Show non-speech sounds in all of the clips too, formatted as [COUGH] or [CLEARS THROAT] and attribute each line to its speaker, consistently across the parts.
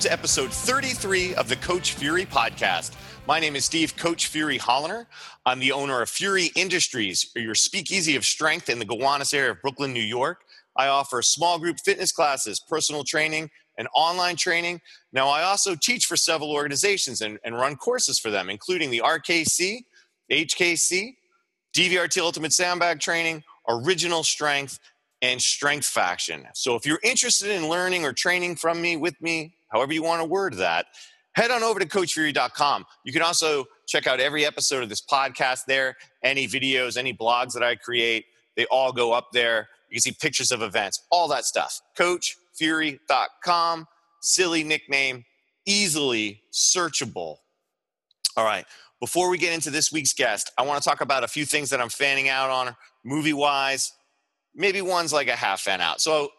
Speaker 1: to episode 33 of the Coach Fury podcast. My name is Steve Coach Fury Holliner. I'm the owner of Fury Industries, your speakeasy of strength in the Gowanus area of Brooklyn, New York. I offer small group fitness classes, personal training, and online training. Now, I also teach for several organizations and, and run courses for them, including the RKC, HKC, DVRT Ultimate Sandbag Training, Original Strength, and Strength Faction. So if you're interested in learning or training from me, with me, however you want to word that, head on over to coachfury.com. You can also check out every episode of this podcast there, any videos, any blogs that I create. They all go up there. You can see pictures of events, all that stuff. Coachfury.com, silly nickname, easily searchable. All right. Before we get into this week's guest, I want to talk about a few things that I'm fanning out on movie wise. Maybe one's like a half fan out. So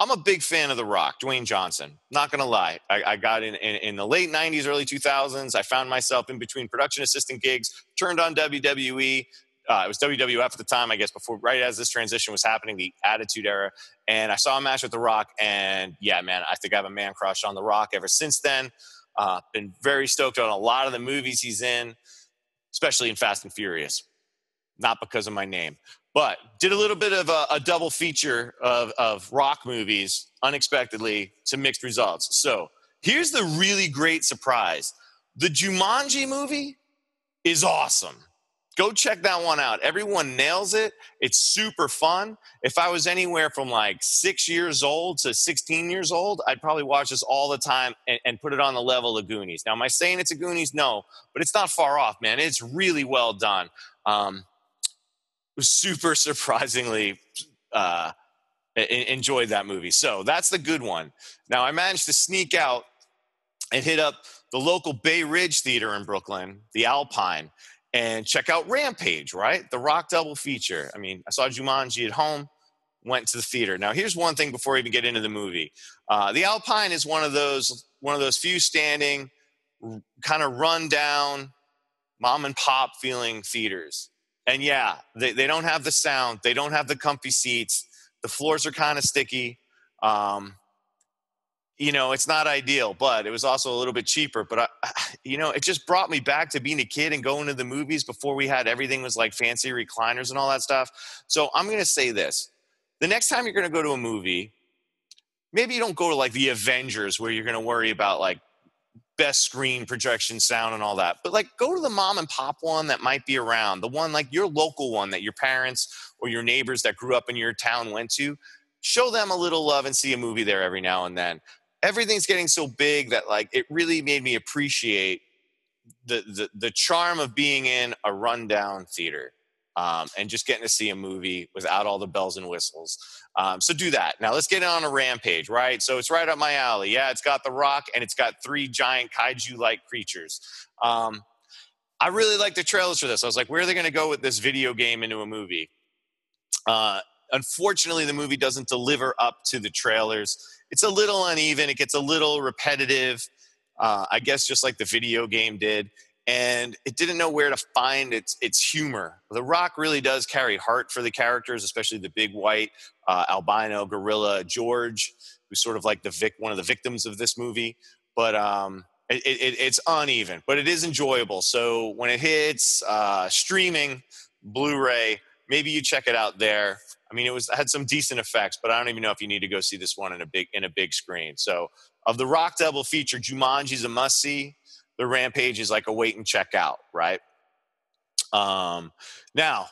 Speaker 1: I'm a big fan of The Rock, Dwayne Johnson. Not gonna lie, I, I got in, in, in the late '90s, early 2000s. I found myself in between production assistant gigs. Turned on WWE. Uh, it was WWF at the time, I guess, before right as this transition was happening, the Attitude Era. And I saw a match with The Rock, and yeah, man, I think I have a man crush on The Rock ever since then. Uh, been very stoked on a lot of the movies he's in, especially in Fast and Furious. Not because of my name, but did a little bit of a, a double feature of, of rock movies unexpectedly to mixed results. So here's the really great surprise the Jumanji movie is awesome. Go check that one out. Everyone nails it. It's super fun. If I was anywhere from like six years old to 16 years old, I'd probably watch this all the time and, and, put it on the level of Goonies. Now, am I saying it's a Goonies? No, but it's not far off, man. It's really well done. Um, super [LAUGHS] surprisingly uh, enjoyed that movie. So that's the good one. Now I managed to sneak out and hit up the local Bay Ridge Theater in Brooklyn, the Alpine, and check out Rampage. Right, the Rock double feature. I mean, I saw Jumanji at home. Went to the theater. Now, here's one thing before we even get into the movie. Uh, the Alpine is one of those one of those few standing, kind of run down, mom and pop feeling theaters and yeah, they, they don't have the sound, they don't have the comfy seats, the floors are kind of sticky. Um, you know, it's not ideal, but it was also a little bit cheaper. But I, you know, it just brought me back to being a kid and going to the movies before we had everything was like fancy recliners and all that stuff. So I'm going to say this: the next time you're going to go to a movie, maybe you don't go to like the Avengers where you're going to worry about like best screen projection sound and all that but like go to the mom and pop one that might be around the one like your local one that your parents or your neighbors that grew up in your town went to show them a little love and see a movie there every now and then everything's getting so big that like it really made me appreciate the the, the charm of being in a rundown theater um, and just getting to see a movie without all the bells and whistles. Um, so do that. Now let's get on a rampage, right? So it's right up my alley. Yeah, it's got The Rock and it's got three giant kaiju-like creatures. Um, I really like the trailers for this. I was like, where are they going to go with this video game into a movie? Uh, unfortunately, the movie doesn't deliver up to the trailers. It's a little uneven. It gets a little repetitive. Uh, I guess just like the video game did and it didn't know where to find its its humor. The Rock really does carry heart for the characters, especially the big white uh, albino gorilla George, who's sort of like the vic one of the victims of this movie. But um, it, it, it's uneven, but it is enjoyable. So when it hits uh, streaming Blu-ray, maybe you check it out there. I mean, it was had some decent effects, but I don't even know if you need to go see this one in a big in a big screen. So of the Rock double feature, Jumanji's a must see the rampage is like a wait and check out, right? Um, now,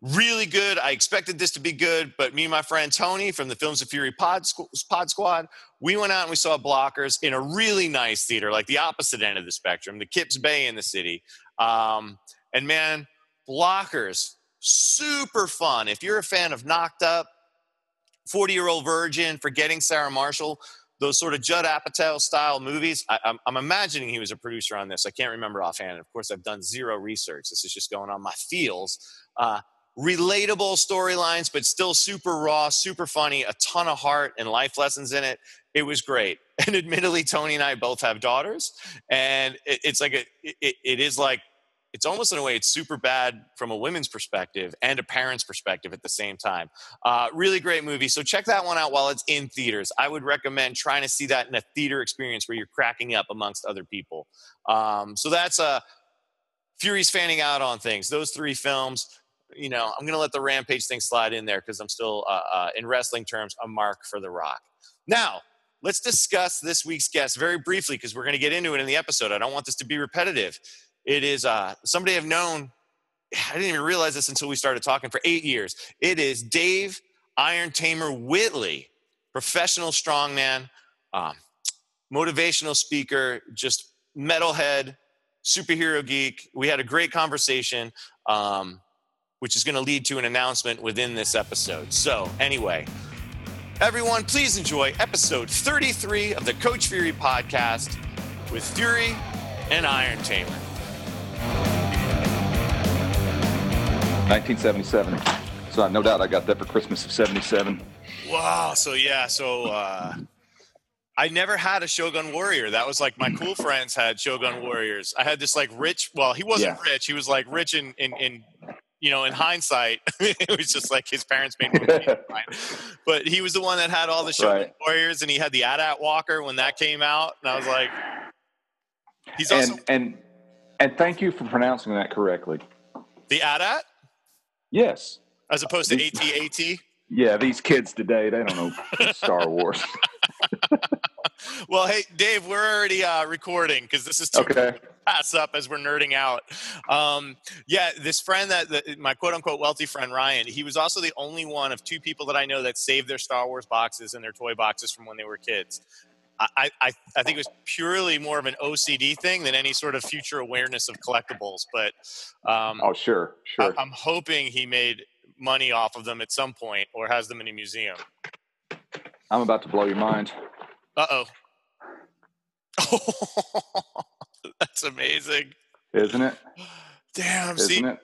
Speaker 1: really good. I expected this to be good, but me and my friend Tony from the Films of Fury Pod, Pod Squad, we went out and we saw Blockers in a really nice theater, like the opposite end of the spectrum, the Kips Bay in the city. Um, and man, Blockers, super fun. If you're a fan of Knocked Up, 40 Year Old Virgin, Forgetting Sarah Marshall, those sort of Judd Apatow style movies. I, am I'm imagining he was a producer on this. I can't remember offhand. Of course, I've done zero research. This is just going on my feels. Uh, relatable storylines, but still super raw, super funny, a ton of heart and life lessons in it. It was great. [LAUGHS] And admittedly, Tony and I both have daughters, and it, it's like a, it, it is like it's almost in a way it's super bad from a women's perspective and a parent's perspective at the same time. Uh, really great movie. So check that one out while it's in theaters. I would recommend trying to see that in a theater experience where you're cracking up amongst other people. Um, so that's a uh, Fury's fanning out on things. Those three films. You know, I'm going to let the Rampage thing slide in there because I'm still, uh, uh, in wrestling terms, a mark for The Rock. Now, let's discuss this week's guest very briefly because we're going to get into it in the episode. I don't want this to be repetitive. It is uh, somebody I've known. I didn't even realize this until we started talking for eight years. It is Dave Iron Tamer Whitley, professional strongman, um, motivational speaker, just metalhead, superhero geek. We had a great conversation, um, which is going to lead to an announcement within this episode. So, anyway, everyone, please enjoy episode 33 of the Coach Fury podcast with Fury and Iron Tamer.
Speaker 2: 1977. So no doubt I got that for Christmas of 77.
Speaker 1: Wow. So yeah. So uh, I never had a Shogun Warrior. That was like my cool friends had Shogun Warriors. I had this like rich. Well, he wasn't yeah. rich. He was like rich in in, in you know, in hindsight, [LAUGHS] it was just like his parents made movies. [LAUGHS] but he was the one that had all the Shogun right. Warriors, and he had the AT-AT Walker when that came out, and I was like,
Speaker 2: he's also and and, and thank you for pronouncing that correctly.
Speaker 1: The AT-AT.
Speaker 2: Yes.
Speaker 1: As opposed to AT-AT? [LAUGHS]
Speaker 2: Yeah, these kids today, they don't know Star [LAUGHS] Wars. [LAUGHS]
Speaker 1: well, hey, Dave, we're already uh, recording because this is too
Speaker 2: okay.
Speaker 1: pass up as we're nerding out. Um, yeah, this friend that the, my quote unquote wealthy friend Ryan, he was also the only one of two people that I know that saved their Star Wars boxes and their toy boxes from when they were kids. I, I, I think it was purely more of an OCD thing than any sort of future awareness of collectibles. But
Speaker 2: um, oh, sure, sure.
Speaker 1: I, I'm hoping he made money off of them at some point or has them in a museum.
Speaker 2: I'm about to blow your mind.
Speaker 1: Uh oh. [LAUGHS] That's amazing.
Speaker 2: Isn't it?
Speaker 1: Damn.
Speaker 2: Isn't
Speaker 1: see,
Speaker 2: it?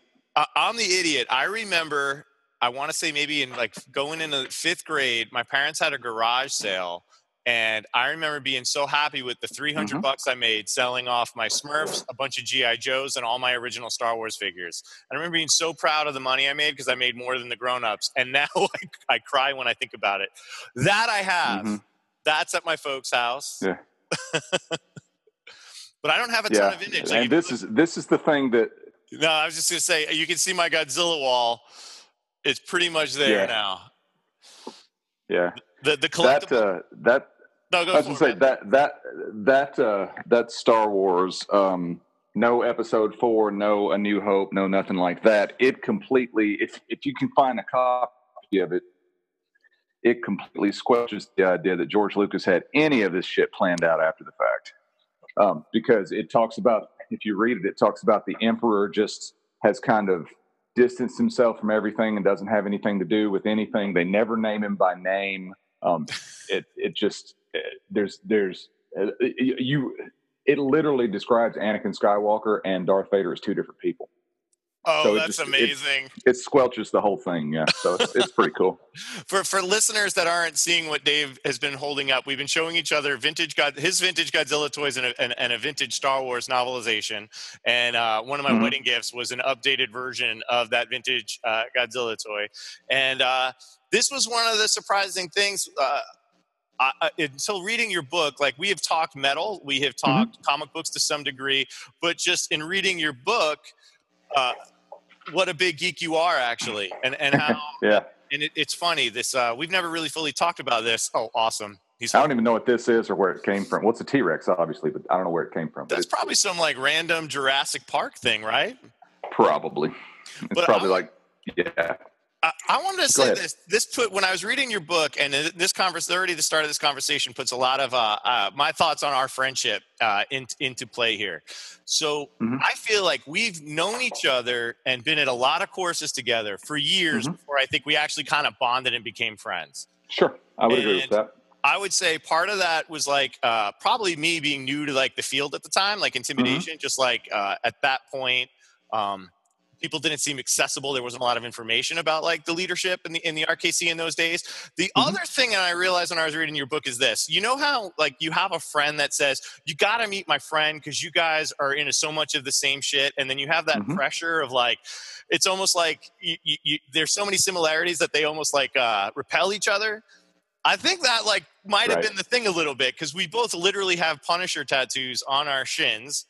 Speaker 1: I'm the idiot. I remember, I want to say maybe in like going into fifth grade, my parents had a garage sale and I remember being so happy with the 300 mm-hmm. bucks I made selling off my Smurfs, a bunch of GI Joes, and all my original Star Wars figures. I remember being so proud of the money I made because I made more than the grown-ups. And [LAUGHS] now I, I, cry when I think about it. That I have. Mm-hmm. That's at my folks' house.
Speaker 2: Yeah. [LAUGHS]
Speaker 1: but I don't have a ton of vintage.
Speaker 2: Like and this is this is the thing that.
Speaker 1: No, I was just gonna say you can see my Godzilla wall. It's pretty much there
Speaker 2: yeah.
Speaker 1: now.
Speaker 2: Yeah.
Speaker 1: The the collectible.
Speaker 2: That uh, that.
Speaker 1: No, go
Speaker 2: I was gonna say that that that uh, that Star Wars. Um, no episode four, no A New Hope, no nothing like that. It completely, if if you can find a copy of it, it completely squelches the idea that George Lucas had any of this shit planned out after the fact. Um, because it talks about, if you read it, it talks about the emperor just has kind of distanced himself from everything and doesn't have anything to do with anything. They never name him by name. Um, [LAUGHS] it it just there's there's uh, you it literally describes Anakin Skywalker and Darth Vader as two different people.
Speaker 1: Oh, so that's just, amazing!
Speaker 2: It, it, squelches the whole thing, yeah. So it's, it's [LAUGHS] pretty cool.
Speaker 1: for for listeners that aren't seeing what Dave has been holding up, we've been showing each other vintage God, his vintage Godzilla toys and a, and, and a vintage Star Wars novelization. And uh, one of my mm-hmm. wedding gifts was an updated version of that vintage uh, Godzilla toy. And uh, this was one of the surprising things. Uh, I, until reading your book, like we have talked metal, we have mm-hmm. talked mm-hmm. comic books to some degree, but just in reading your book, uh, what a big geek you are actually, and and how [LAUGHS]
Speaker 2: yeah.
Speaker 1: And it, it's funny. This uh, we've never really fully talked about this. Oh, awesome!
Speaker 2: He's I don't even know what this is or where it came from. What's a T Rex, obviously, but I don't know where it came from.
Speaker 1: That's probably some like random Jurassic Park thing, right?
Speaker 2: Probably. It's but probably I, like yeah.
Speaker 1: I, I wanted to say this. This put when I was reading your book, and this conversation, already the start of this conversation puts a lot of uh, uh, my thoughts on our friendship uh, in, into play here. So mm-hmm. I feel like we've known each other and been at a lot of courses together for years mm-hmm. before I think we actually kind of bonded and became friends.
Speaker 2: Sure, I would and agree with that.
Speaker 1: I would say part of that was like uh, probably me being new to like the field at the time, like mm-hmm. intimidation. Mm-hmm. Just like uh, at that point. Um, people didn't seem accessible. There wasn't a lot of information about like the leadership in the in the RKC in those days. The mm-hmm. other thing that I realized when I was reading your book is this: you know how like you have a friend that says you got to meet my friend because you guys are into so much of the same shit, and then you have that mm-hmm. pressure of like it's almost like you, you, you, there's so many similarities that they almost like uh, repel each other. I think that like might have right. been the thing a little bit because we both literally have Punisher tattoos on our shins.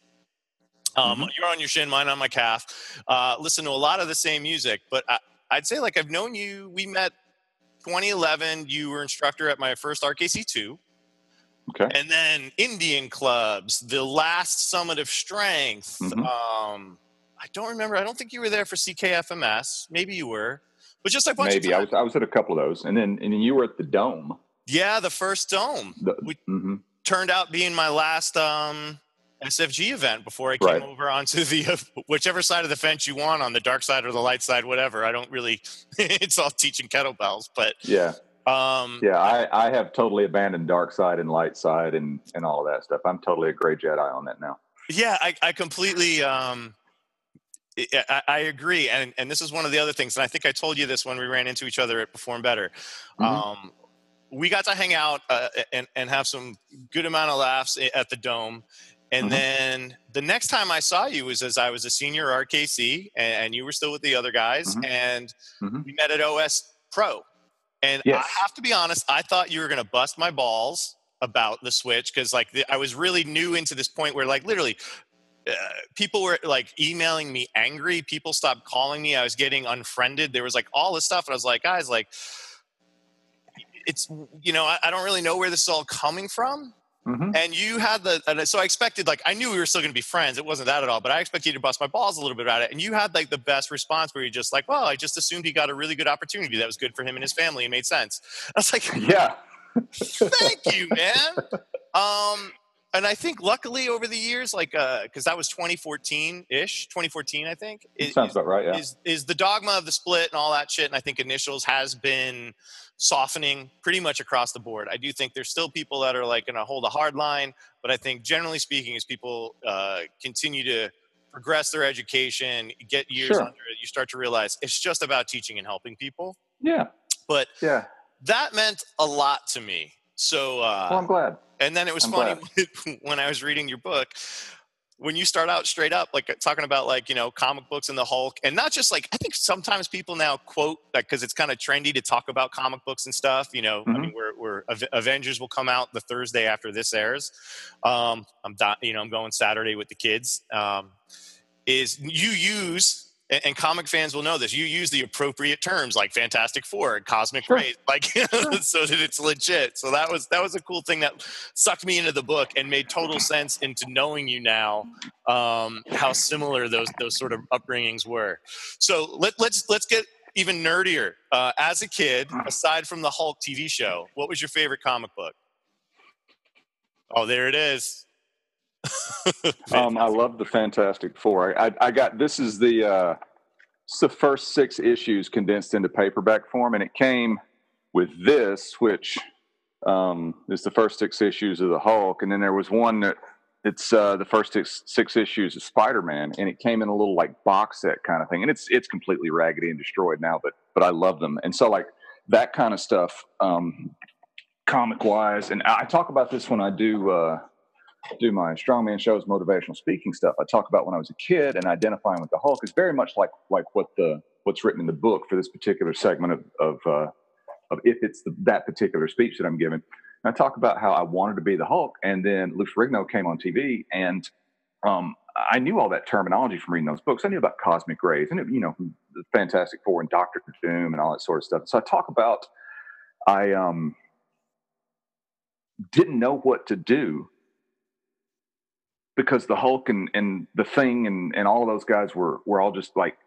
Speaker 1: Um, mm-hmm. You're on your shin, mine on my calf. Uh, listen to a lot of the same music, but I, I'd say like I've known you. We met 2011. You were instructor at my first RKC two.
Speaker 2: Okay.
Speaker 1: And then Indian clubs, the last summit of strength. Mm-hmm. Um, I don't remember. I don't think you were there for CKFMS. Maybe you were, but just like
Speaker 2: maybe I was. I was at a couple of those, and then and then you were at the Dome.
Speaker 1: Yeah, the first Dome. The, we, mm-hmm. Turned out being my last um, SFG event before I came right. over onto the uh, whichever side of the fence you want on the dark side or the light side, whatever. I don't really. [LAUGHS] it's all teaching kettlebells, but
Speaker 2: yeah. Um, yeah, I, I have totally abandoned dark side and light side and, and all of that stuff. I'm totally a gray Jedi on that now.
Speaker 1: Yeah, I, I completely um, I, I, agree, and and this is one of the other things, and I think I told you this when we ran into each other at Perform Better. Mm-hmm. Um, we got to hang out uh, and and have some good amount of laughs at the dome. And mm-hmm. then the next time I saw you was as I was a senior RKC, and, you were still with the other guys, mm-hmm. and mm-hmm. we met at OS Pro. And yes. I have to be honest, I thought you were going to bust my balls about the switch because like the, I was really new into this point where like literally uh, people were like emailing me angry. People stopped calling me. I was getting unfriended. There was like all this stuff, and I was like, guys, like, it's you know, I, I don't really know where this is all coming from. Mm-hmm. And you had the, and so I expected, like, I knew we were still going to be friends. It wasn't that at all, but I expected you to bust my balls a little bit about it. And you had like the best response where you're just like, well, I just assumed he got a really good opportunity that was good for him and his family and made sense. [LAUGHS] I was like,
Speaker 2: yeah,
Speaker 1: thank you, man. Um, and I think luckily over the years, like because uh, that was 2014 ish, 2014, I think.
Speaker 2: Is, sounds about right. Yeah.
Speaker 1: Is is the dogma of the split and all that shit, and I think initials has been softening pretty much across the board. I do think there's still people that are like going to hold a hard line, but I think generally speaking, as people uh, continue to progress their education, get years sure. under it, you start to realize it's just about teaching and helping people.
Speaker 2: Yeah.
Speaker 1: But
Speaker 2: yeah,
Speaker 1: that meant a lot to me. So uh,
Speaker 2: well, I'm glad.
Speaker 1: And then it was I'm funny [LAUGHS] when I was reading your book when you start out straight up like talking about like you know comic books and the hulk and not just like i think sometimes people now quote like because it's kind of trendy to talk about comic books and stuff you know mm-hmm. i mean we're, we're avengers will come out the thursday after this airs um i'm you know i'm going saturday with the kids um is you use and, and, comic fans will know this. You use the appropriate terms like Fantastic Four and Cosmic sure. Rays, like [LAUGHS] sure. so that it's legit. So that was that was a cool thing that sucked me into the book and made total sense into knowing you now, um, how similar those those sort of upbringings were. So let, let's let's get even nerdier. Uh, as a kid, aside from the Hulk TV show, what was your favorite comic book? Oh, there it is.
Speaker 2: Um, I love the Fantastic Four. I, I, got this is the uh, the first six issues condensed into paperback form, and it came with this, which um, is the first six issues of the Hulk, and then there was one that it's uh, the first six, six issues of Spider-Man, and it came in a little like box set kind of thing, and it's it's completely raggedy and destroyed now, but but I love them, and so like that kind of stuff, um, comic wise, and I talk about this when I do. Uh, do my strongman shows, motivational speaking stuff, I talk about when I was a kid and identifying with the Hulk is very much like like what the what's written in the book for this particular segment of of, uh, of if it's the, that particular speech that I'm giving. And I talk about how I wanted to be the Hulk, and then Lou Ferrigno came on TV, and um, I knew all that terminology from reading those books. I knew about cosmic rays and you know the Fantastic Four and Doctor Doom and all that sort of stuff. So I talk about I um, didn't know what to do because the Hulk and, and the Thing and, and all of those guys were were all just like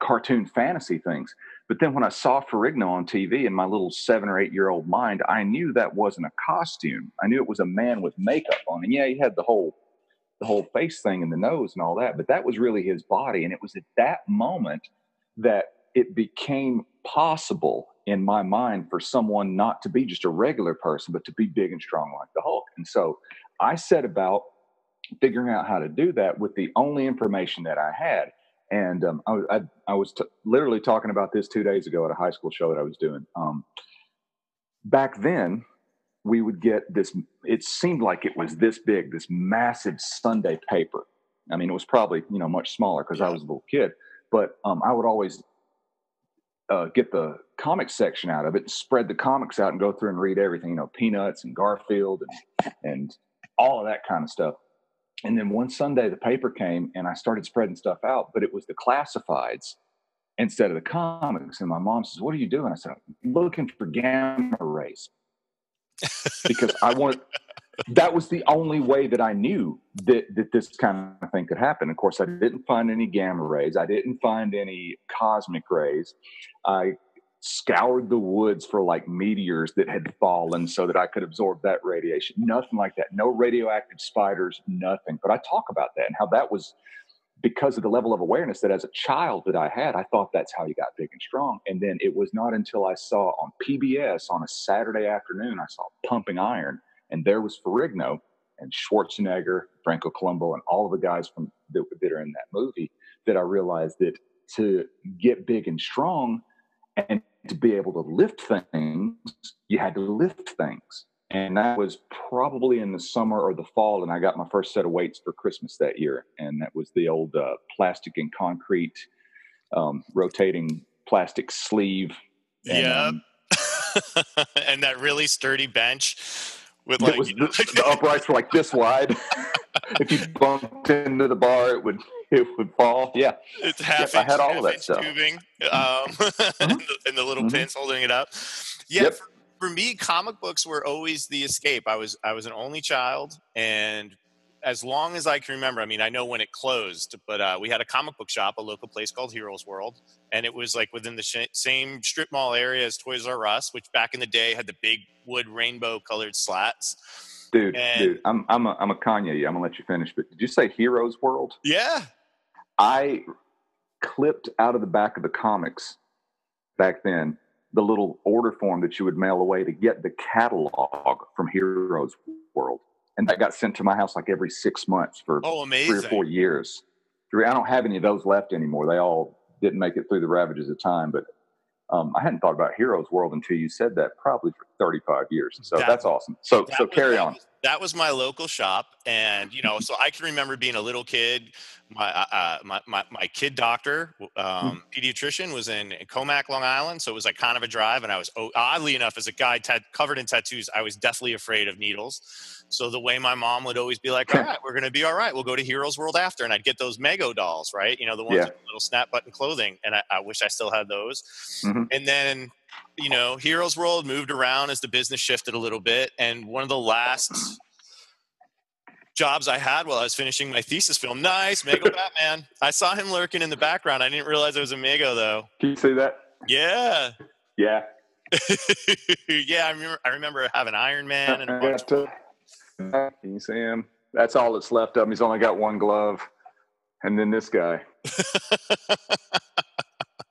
Speaker 2: cartoon fantasy things. But then when I saw Ferrigno on TV in my little seven or eight year old mind, I knew that wasn't a costume. I knew it was a man with makeup on. And yeah, he had the whole the whole face thing and the nose and all that, but that was really his body. And it was at that moment that it became possible in my mind for someone not to be just a regular person, but to be big and strong like the Hulk. And so I set about figuring out how to do that with the only information that I had. And um, I, I, I, was t- literally talking about this two days ago at a high school show that I was doing. Um, back then, we would get this, it seemed like it was this big, this massive Sunday paper. I mean, it was probably, you know, much smaller because I was a little kid, but um, I would always uh, get the comic section out of it, spread the comics out, and go through and read everything. You know, Peanuts and Garfield and and all of that kind of stuff. And then one Sunday, the paper came, and I started spreading stuff out, but it was the classifieds instead of the comics. And my mom says, "What are you doing?" I said, "I'm looking for gamma rays because I want." that was the only way that I knew that, that this kind of thing could happen. Of course, I didn't find any gamma rays. I didn't find any cosmic rays. I scoured the woods for like meteors that had fallen so that I could absorb that radiation. Nothing like that. No radioactive spiders, nothing. But I talk about that and how that was because of the level of awareness that as a child that I had, I thought that's how you got big and strong. And then it was not until I saw on PBS on a Saturday afternoon, I saw Pumping Iron and there was Ferrigno and Schwarzenegger, Franco Columbu, and all of the guys from that, that are in that movie that I realized that to get big and strong and to be able to lift things, you had to lift things. And that was probably in the summer or the fall. And I got my first set of weights for Christmas that year. And that was the old uh, plastic and concrete um, rotating plastic sleeve.
Speaker 1: yeah. Um, [LAUGHS] and that really sturdy bench
Speaker 2: with like was, you the, the uprights were like this wide. [LAUGHS] [LAUGHS] if you bumped into the bar, it would [LAUGHS] it would fall. Yeah,
Speaker 1: it's half. Inch, I had all of that stuff. Tubing, um, [LAUGHS] mm-hmm. and, the, and, the, little mm-hmm. pins holding it up. Yeah, yep. for, for me, comic books were always the escape. I was I was an only child, and as long as I can remember, I mean, I know when it closed, but uh, we had a comic book shop, a local place called Heroes World, and it was like within the sh- same strip mall area as Toys R Us, which back in the day had the big wood rainbow colored slats.
Speaker 2: Dude, and, dude, I'm I'm a, I'm a Kanye. I'm gonna let you finish, but did you say Heroes World?
Speaker 1: Yeah.
Speaker 2: I clipped out of the back of the comics back then the little order form that you would mail away to get the catalog from Heroes World and that got sent to my house like every six months for
Speaker 1: oh,
Speaker 2: three or four years. I don't have any of those left anymore. They all didn't make it through the ravages of time, but um, I hadn't thought about Heroes World until you said that probably for 35 years. So that, that's awesome. So, so carry on.
Speaker 1: Was, that was my local shop. And, you know, so I can remember being a little kid, my, uh, uh my, my, my, kid doctor, um, mm-hmm. pediatrician was in Commack, Long Island. So it was like kind of a drive. And I was, oh, oddly enough, as a guy t- covered in tattoos, I was deathly afraid of needles. So the way my mom would always be like, all [LAUGHS] right, we're going to be all right. We'll go to Heroes World after. And I'd get those Mego dolls, right? You know, the ones yeah. with the little snap button clothing. And I, I wish I still had those. Mm-hmm. And then, you know, Heroes World moved around as the business shifted a little bit. And one of the last jobs I had while I was finishing my thesis film, nice, Mego [LAUGHS] Batman. I saw him lurking in the background. I didn't realize it was a Mego though.
Speaker 2: Can you see that?
Speaker 1: Yeah.
Speaker 2: Yeah. [LAUGHS]
Speaker 1: yeah, I remember. I remember having Iron Man and. [LAUGHS] To,
Speaker 2: can you see him? That's all that's left of him. He's only got one glove, and then this guy.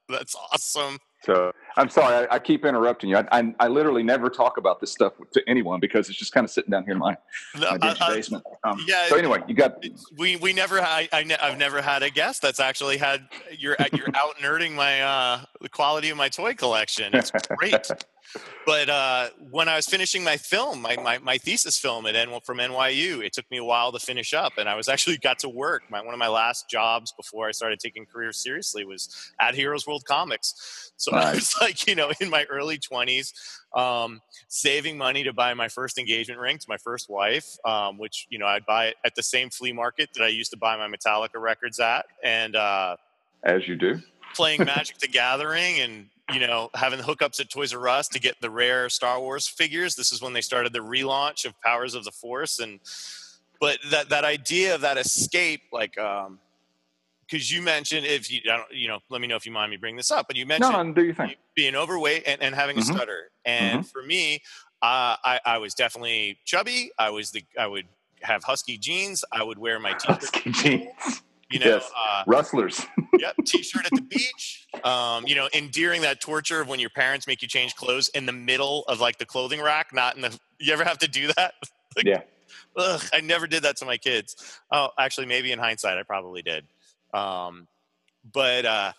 Speaker 1: that's awesome.
Speaker 2: So I'm sorry, I, I keep interrupting you. I, I, I, literally never talk about this stuff to anyone because it's just kind of sitting down here in my, my uh, basement. Um, yeah. So anyway, you got
Speaker 1: we we never had I, have never had a guest that's actually had you're you're out [LAUGHS] nerding my uh the quality of my toy collection. It's great. but uh, when I was finishing my film, my, my, my thesis film at N- from NYU, it took me a while to finish up, and I was actually got to work. My, one of my last jobs before I started taking career seriously was at Heroes World Comics. So nice. I was like, you know, in my early twenties, um, saving money to buy my first engagement ring to my first wife, um, which you know I'd buy it at the same flea market that I used to buy my Metallica records at, and uh,
Speaker 2: as you do,
Speaker 1: playing [LAUGHS] Magic the Gathering and you know, having the hookups at Toys R Us to get the rare Star Wars figures. This is when they started the relaunch of Powers of the Force, and but that that idea of that escape, like, um, because you mentioned if you, don't, you know, let me know if you mind me bring this up, but you mentioned
Speaker 2: no, do you think
Speaker 1: being overweight and, and having mm-hmm. a stutter, and mm-hmm. for me, uh, I, I was definitely chubby. I was the I would have husky jeans. I would wear my [LAUGHS] t-shirt. jeans You know, yes.
Speaker 2: uh, rustlers. [LAUGHS]
Speaker 1: yep, t-shirt at the beach. Um, you know, endearing that torture of when your parents make you change clothes in the middle of like the clothing rack, not in the. You ever have to do that? [LAUGHS]
Speaker 2: like, yeah.
Speaker 1: Ugh, I never did that to my kids. Oh, actually, maybe in hindsight, I probably did. Um, but uh,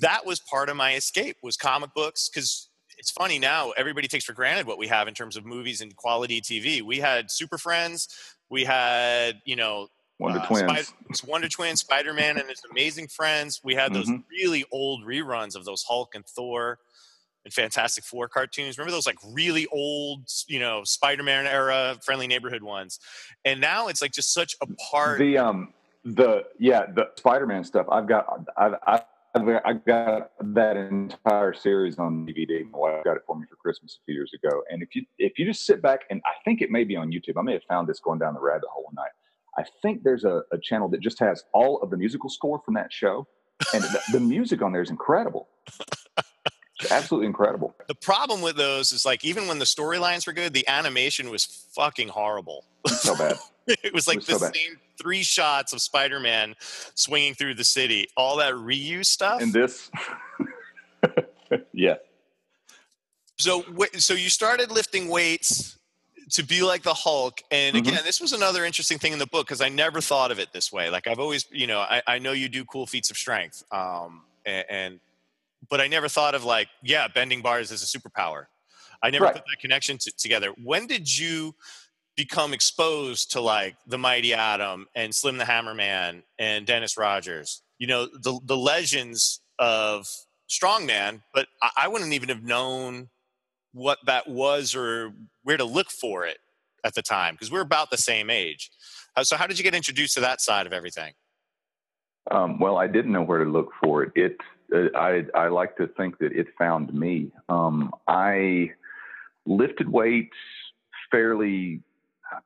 Speaker 1: that was part of my escape was comic books because it's funny now everybody takes for granted what we have in terms of movies and quality tv we had super friends we had you know
Speaker 2: Wonder uh, Twins,
Speaker 1: Spider- Wonder Twins, Spider Man, and his amazing friends. We had those mm-hmm. really old reruns of those Hulk and Thor and Fantastic Four cartoons. Remember those like really old, you know, Spider-Man era friendly neighborhood ones. And now it's like just such a part.
Speaker 2: The um the yeah the Spider-Man stuff. I've got I've I've, I've got that entire series on DVD. My wife got it for me for Christmas a few years ago. And if you if you just sit back and I think it may be on YouTube. I may have found this going down the rabbit hole one night. I think there's a, a channel that just has all of the musical score from that show, and the, the music on there is incredible. It's absolutely incredible.
Speaker 1: The problem with those is like even when the storylines were good, the animation was fucking horrible.
Speaker 2: So bad. [LAUGHS]
Speaker 1: it was like it was the so same three shots of Spider-Man swinging through the city. All that reuse stuff.
Speaker 2: And this, [LAUGHS] yeah.
Speaker 1: So, so you started lifting weights to be like the Hulk. And mm-hmm. again, mm-hmm. this was another interesting thing in the book because I never thought of it this way. Like I've always, you know, I, I know you do cool feats of strength. Um, and, and but I never thought of like, yeah, bending bars is a superpower. I never right. put that connection t- together. When did you become exposed to like the Mighty Atom and Slim the Hammerman and Dennis Rogers? You know, the the legends of strongman, but I, I wouldn't even have known what that was or where to look for it at the time because we're about the same age. So, how did you get introduced to that side of everything?
Speaker 2: Um, well, I didn't know where to look for it. It uh, I I like to think that it found me. Um, I lifted weights fairly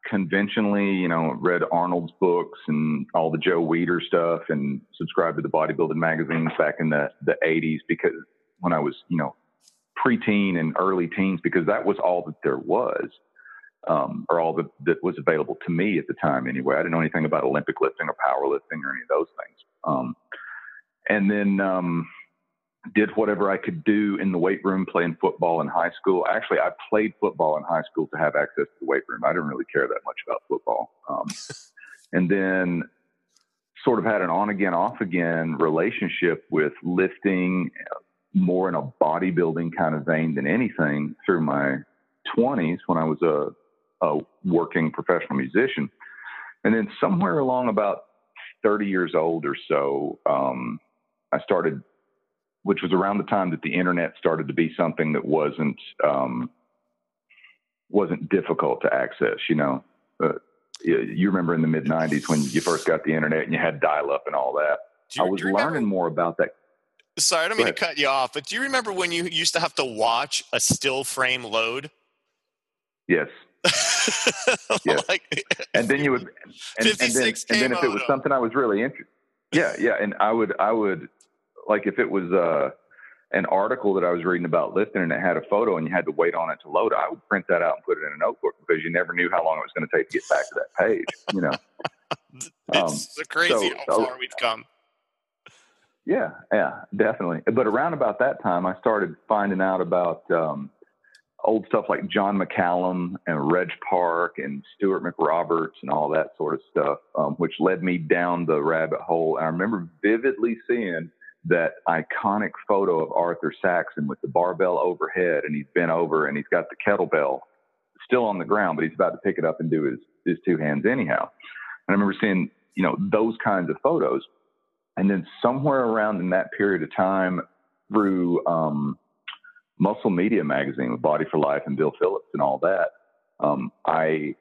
Speaker 2: conventionally, you know, read Arnold's books and all the Joe Weider stuff and subscribed to the bodybuilding magazines back in the, the 80s because when I was, you know, preteen and early teens, because that was all that there was, um, or all that, that was available to me at the time anyway. I didn't know anything about Olympic lifting or powerlifting or any of those things. Um, and then um, did whatever I could do in the weight room playing football in high school. Actually, I played football in high school to have access to the weight room. I didn't really care that much about football. Um, [LAUGHS] and then sort of had an on again, off again relationship with lifting more in a bodybuilding kind of vein than anything through my 20s when I was a, a working professional musician. And then somewhere along about 30 years old or so, um, I started, which was around the time that the internet started to be something that wasn't um, wasn't difficult to access. You know, uh, you remember in the mid '90s when you first got the internet and you had dial-up and all that. You, I was learning more about that.
Speaker 1: Sorry, I don't mean to cut you off, but do you remember when you used to have to watch a still frame load?
Speaker 2: Yes. [LAUGHS] yes. like, and then you would, and, and then, and then if it was something I was really interested, yeah, yeah, and I would, I would, like if it was uh, an article that I was reading about lifting and it had a photo and you had to wait on it to load, I would print that out and put it in a notebook because you never knew how long it was going to take to get back to that page. You know, [LAUGHS]
Speaker 1: it's um, crazy so, how far we've come.
Speaker 2: Yeah, yeah, definitely. But around about that time, I started finding out about um, old stuff like John McCallum and Reg Park and Stuart McRoberts and all that sort of stuff, um, which led me down the rabbit hole. And I remember vividly seeing that iconic photo of Arthur Saxon with the barbell overhead, and he's bent over and he's got the kettlebell still on the ground, but he's about to pick it up and do his his two hands anyhow. And I remember seeing you know those kinds of photos, and then somewhere around in that period of time, through um, Muscle Media magazine with Body for Life and Bill Phillips and all that, um, I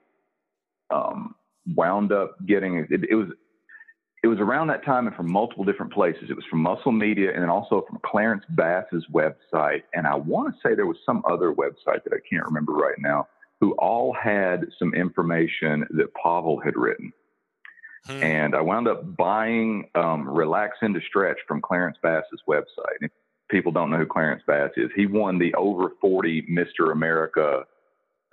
Speaker 2: um, wound up getting it, it, was it was around that time and from multiple different places. It was from Muscle Media and then also from Clarence Bass's website, and I want to say there was some other website that I can't remember right now, who all had some information that Pavel had written. Hmm. And I wound up buying um, Relax into Stretch from Clarence Bass's website people don't know who Clarence Bass is, he won the over 40 Mr. America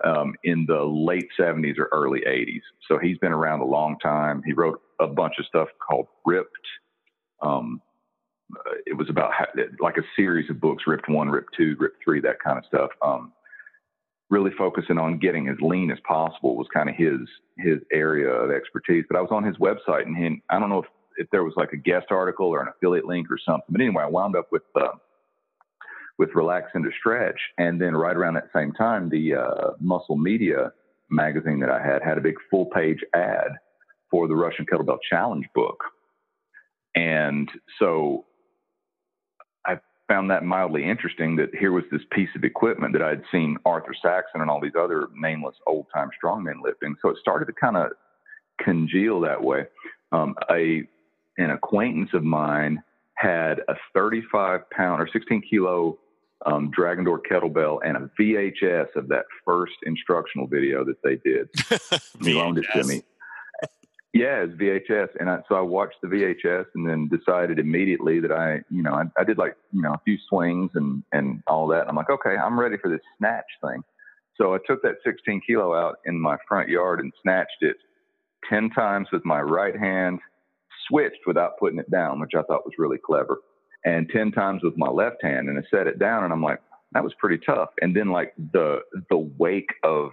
Speaker 2: um, in the late 70s or early 80s. So he's been around a long time. He wrote a bunch of stuff called Ripped. Um, it was about like a series of books, Ripped One, Ripped Two, Ripped Three, that kind of stuff. Um, really focusing on getting as lean as possible was kind of his his area of expertise. But I was on his website, and he, I don't know if if there was like a guest article or an affiliate link or something. But anyway, I wound up with uh, with Relax into Stretch, and then right around that same time, the uh, Muscle Media magazine that I had had a big full page ad for the Russian Kettlebell Challenge book, and so I found that mildly interesting. That here was this piece of equipment that I'd seen Arthur Saxon and all these other nameless old time strongmen lifting. So it started to kind of congeal that way. Um, a an acquaintance of mine had a 35 pound or 16 kilo um, Dragon Door kettlebell and a VHS of that first instructional video that they did. [LAUGHS] he loaned it to me. Yeah, it's VHS, and I, so I watched the VHS and then decided immediately that I, you know, I, I did like you know a few swings and and all that. And I'm like, okay, I'm ready for this snatch thing. So I took that 16 kilo out in my front yard and snatched it 10 times with my right hand, switched without putting it down, which I thought was really clever, and 10 times with my left hand. And I set it down and I'm like, that was pretty tough. And then like the, the wake of,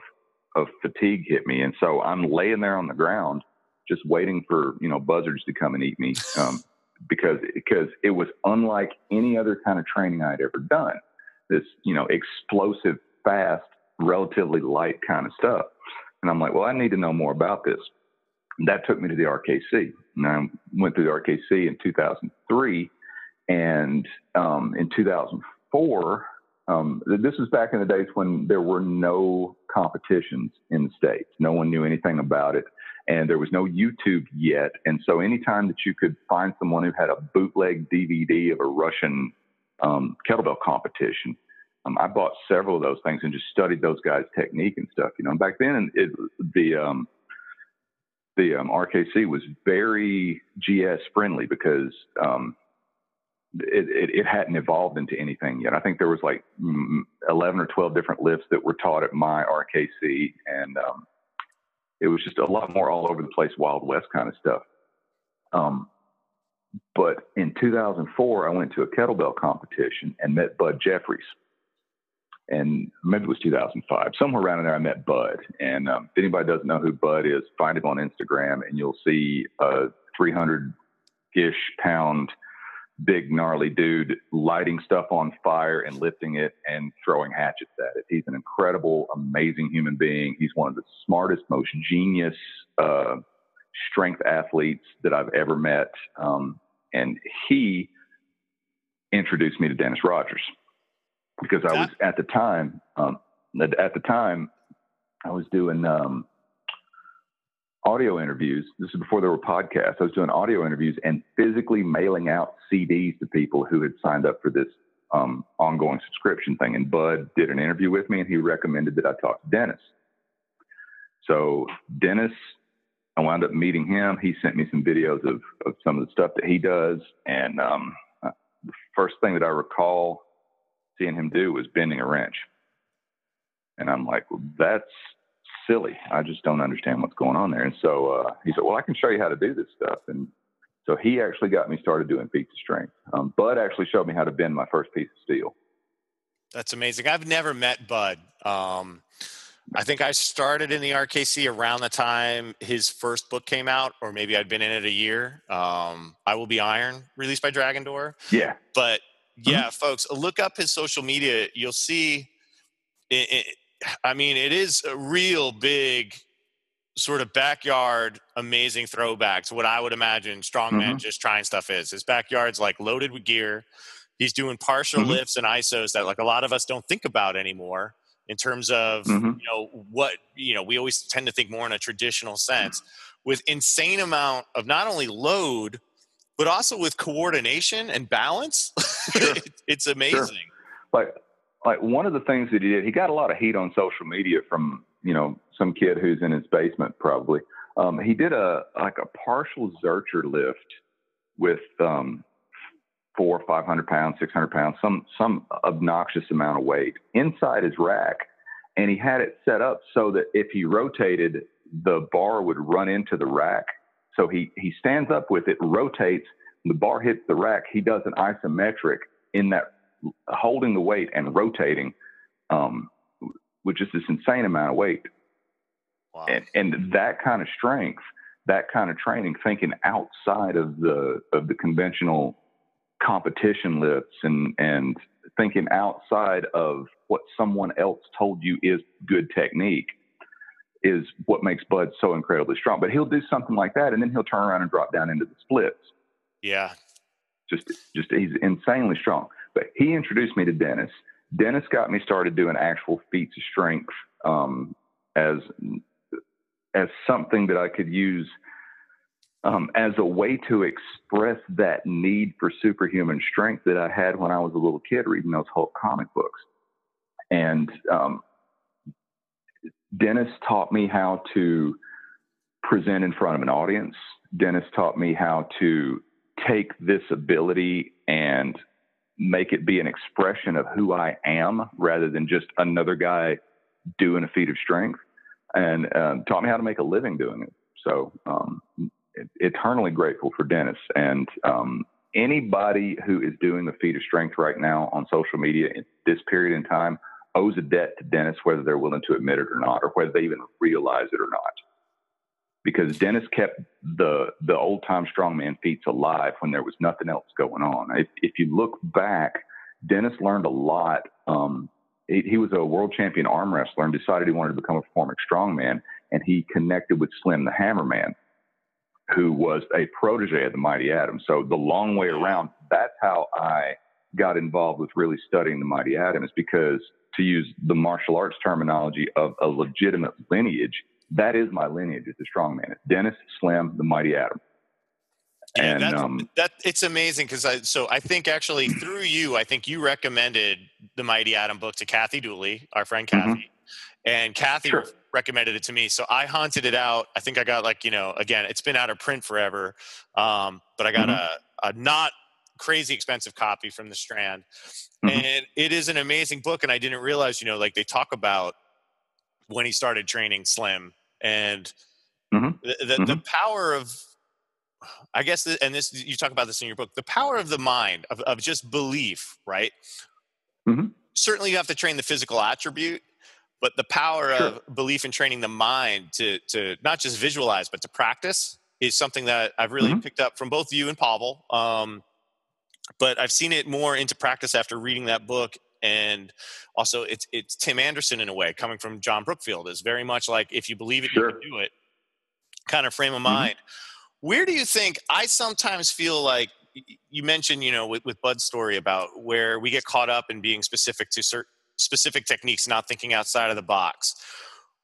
Speaker 2: of fatigue hit me. And so I'm laying there on the ground, just waiting for, you know, buzzards to come and eat me. Um, because, because it was unlike any other kind of training I'd ever done. This, you know, explosive, fast, relatively light kind of stuff. And I'm like, well, I need to know more about this that took me to the RKC. And I went through the RKC in 2003. And um, in 2004, um, this was back in the days when there were no competitions in the States. No one knew anything about it. And there was no YouTube yet. And so anytime that you could find someone who had a bootleg DVD of a Russian um, kettlebell competition, um, I bought several of those things and just studied those guys' technique and stuff. You know, back then it, the um, the um, RKC was very GS friendly because um, it, it, it, hadn't evolved into anything yet. I think there was like 11 or 12 different lifts that were taught at my RKC, and um, it was just a lot more all over the place, Wild West kind of stuff. Um, but in 2004, I went to a kettlebell competition and met Bud Jeffries and maybe it was 2005, somewhere around there, I met Bud. And um, if anybody doesn't know who Bud is, find him on Instagram, and you'll see a 300 ish pound, big gnarly dude lighting stuff on fire and lifting it and throwing hatchets at it. He's an incredible, amazing human being. He's one of the smartest, most genius uh, strength athletes that I've ever met. Um, and he introduced me to Dennis Rogers because I was at the time, um, at the time, I was doing um, audio interviews. This is before there were podcasts. I was doing audio interviews and physically mailing out CDs to people who had signed up for this um, ongoing subscription thing. And Bud did an interview with me, and he recommended that I talk to Dennis. So Dennis, I wound up meeting him. He sent me some videos of, of some of the stuff that he does, and um, uh, the first thing that I recall seeing him do was bending a wrench. And I'm like, well, that's silly. I just don't understand what's going on there. And so uh, he said, well, I can show you how to do this stuff. And so he actually got me started doing feats of strength. Um, Bud actually showed me how to bend my first piece of steel.
Speaker 1: That's amazing. I've never met Bud. Um, I think I started in the RKC around the time his first book came out, or maybe I'd been in it a year. Um, I Will Be Iron, released by Dragon Door.
Speaker 2: Yeah.
Speaker 1: But Mm-hmm. yeah, mm-hmm. folks, look up his social media. You'll see. It, it, I mean, it is a real big sort of backyard amazing throwback to what I would imagine strongman mm-hmm. just trying stuff is. His backyard's like loaded with gear. He's doing partial mm-hmm. lifts and isos that like a lot of us don't think about anymore in terms of mm-hmm. you know what you know we always tend to think more in a traditional sense with insane amount of not only load but also with coordination and balance. [LAUGHS] Sure. it's amazing. Sure.
Speaker 2: Like, like one of the things that he did, he got a lot of heat on social media from you know some kid who's in his basement probably. Um, he did a like a partial Zercher lift with um, four, five hundred pounds, six hundred pounds, some some obnoxious amount of weight inside his rack, and he had it set up so that if he rotated, the bar would run into the rack so he, he stands up with it, rotates, the bar hits the rack. He does an isometric in that, holding the weight and rotating, um, with just this insane amount of weight. Wow. And, and that kind of strength that kind of training, thinking outside of the of the conventional competition lifts and and thinking outside of what someone else told you is good technique is what makes Bud so incredibly strong. But he'll do something like that, and then he'll turn around and drop down into the splits.
Speaker 1: Yeah,
Speaker 2: just just he's insanely strong. But he introduced me to Dennis. Dennis got me started doing actual feats of strength um, as as something that I could use um, as a way to express that need for superhuman strength that I had when I was a little kid reading those Hulk comic books. And um, Dennis taught me how to present in front of an audience. Dennis taught me how to take this ability and make it be an expression of who I am rather than just another guy doing a feat of strength and um, taught me how to make a living doing it. So, um, eternally grateful for Dennis. And um, anybody who is doing the feat of strength right now on social media in this period in time owes a debt to Dennis, whether they're willing to admit it or not, or whether they even realize it or not because Dennis kept the the old time strongman feats alive when there was nothing else going on. If, if you look back, Dennis learned a lot. Um, he, he, was a world champion arm wrestler and decided he wanted to become a performing strongman, and he connected with Slim the Hammerman, who was a protege of the Mighty Atom. So the long way around, that's how I got involved with really studying the Mighty Atom, is because to use the martial arts terminology of a legitimate lineage that is my lineage as a strongman. It's Dennis, Slim, the Mighty Atom.
Speaker 1: Yeah, and um, that it's amazing because I so I think actually [CLEARS THROAT] through you, I think you recommended the Mighty Atom book to Kathy Dooley, our friend mm-hmm. Kathy, mm-hmm. and Kathy sure. recommended it to me. So I hunted it out. I think I got like you know again, it's been out of print forever, um, but I got mm-hmm. a, a not crazy expensive copy from the Strand, mm-hmm. and it is an amazing book. And I didn't realize you know like they talk about when he started training Slim, and mm-hmm. the the, mm-hmm. the, power of I guess, and this you talk about this in your book, the power of the mind of, of just belief, right? Mm-hmm. Certainly, you have to train the physical attribute, but the power sure. of belief and training the mind to to not just visualize but to practice is something that I've really mm-hmm. picked up from both you and Pavel. Um, but I've seen it more into practice after reading that book and also it's it's Tim Anderson in a way coming from John Brookfield is very much like if you believe it sure. you can do it kind of frame of mm-hmm. mind. Mm-hmm. Where do you think I sometimes feel like you mentioned you know with, with Bud's story about where we get caught up in being specific to certain specific techniques, not thinking outside of the box.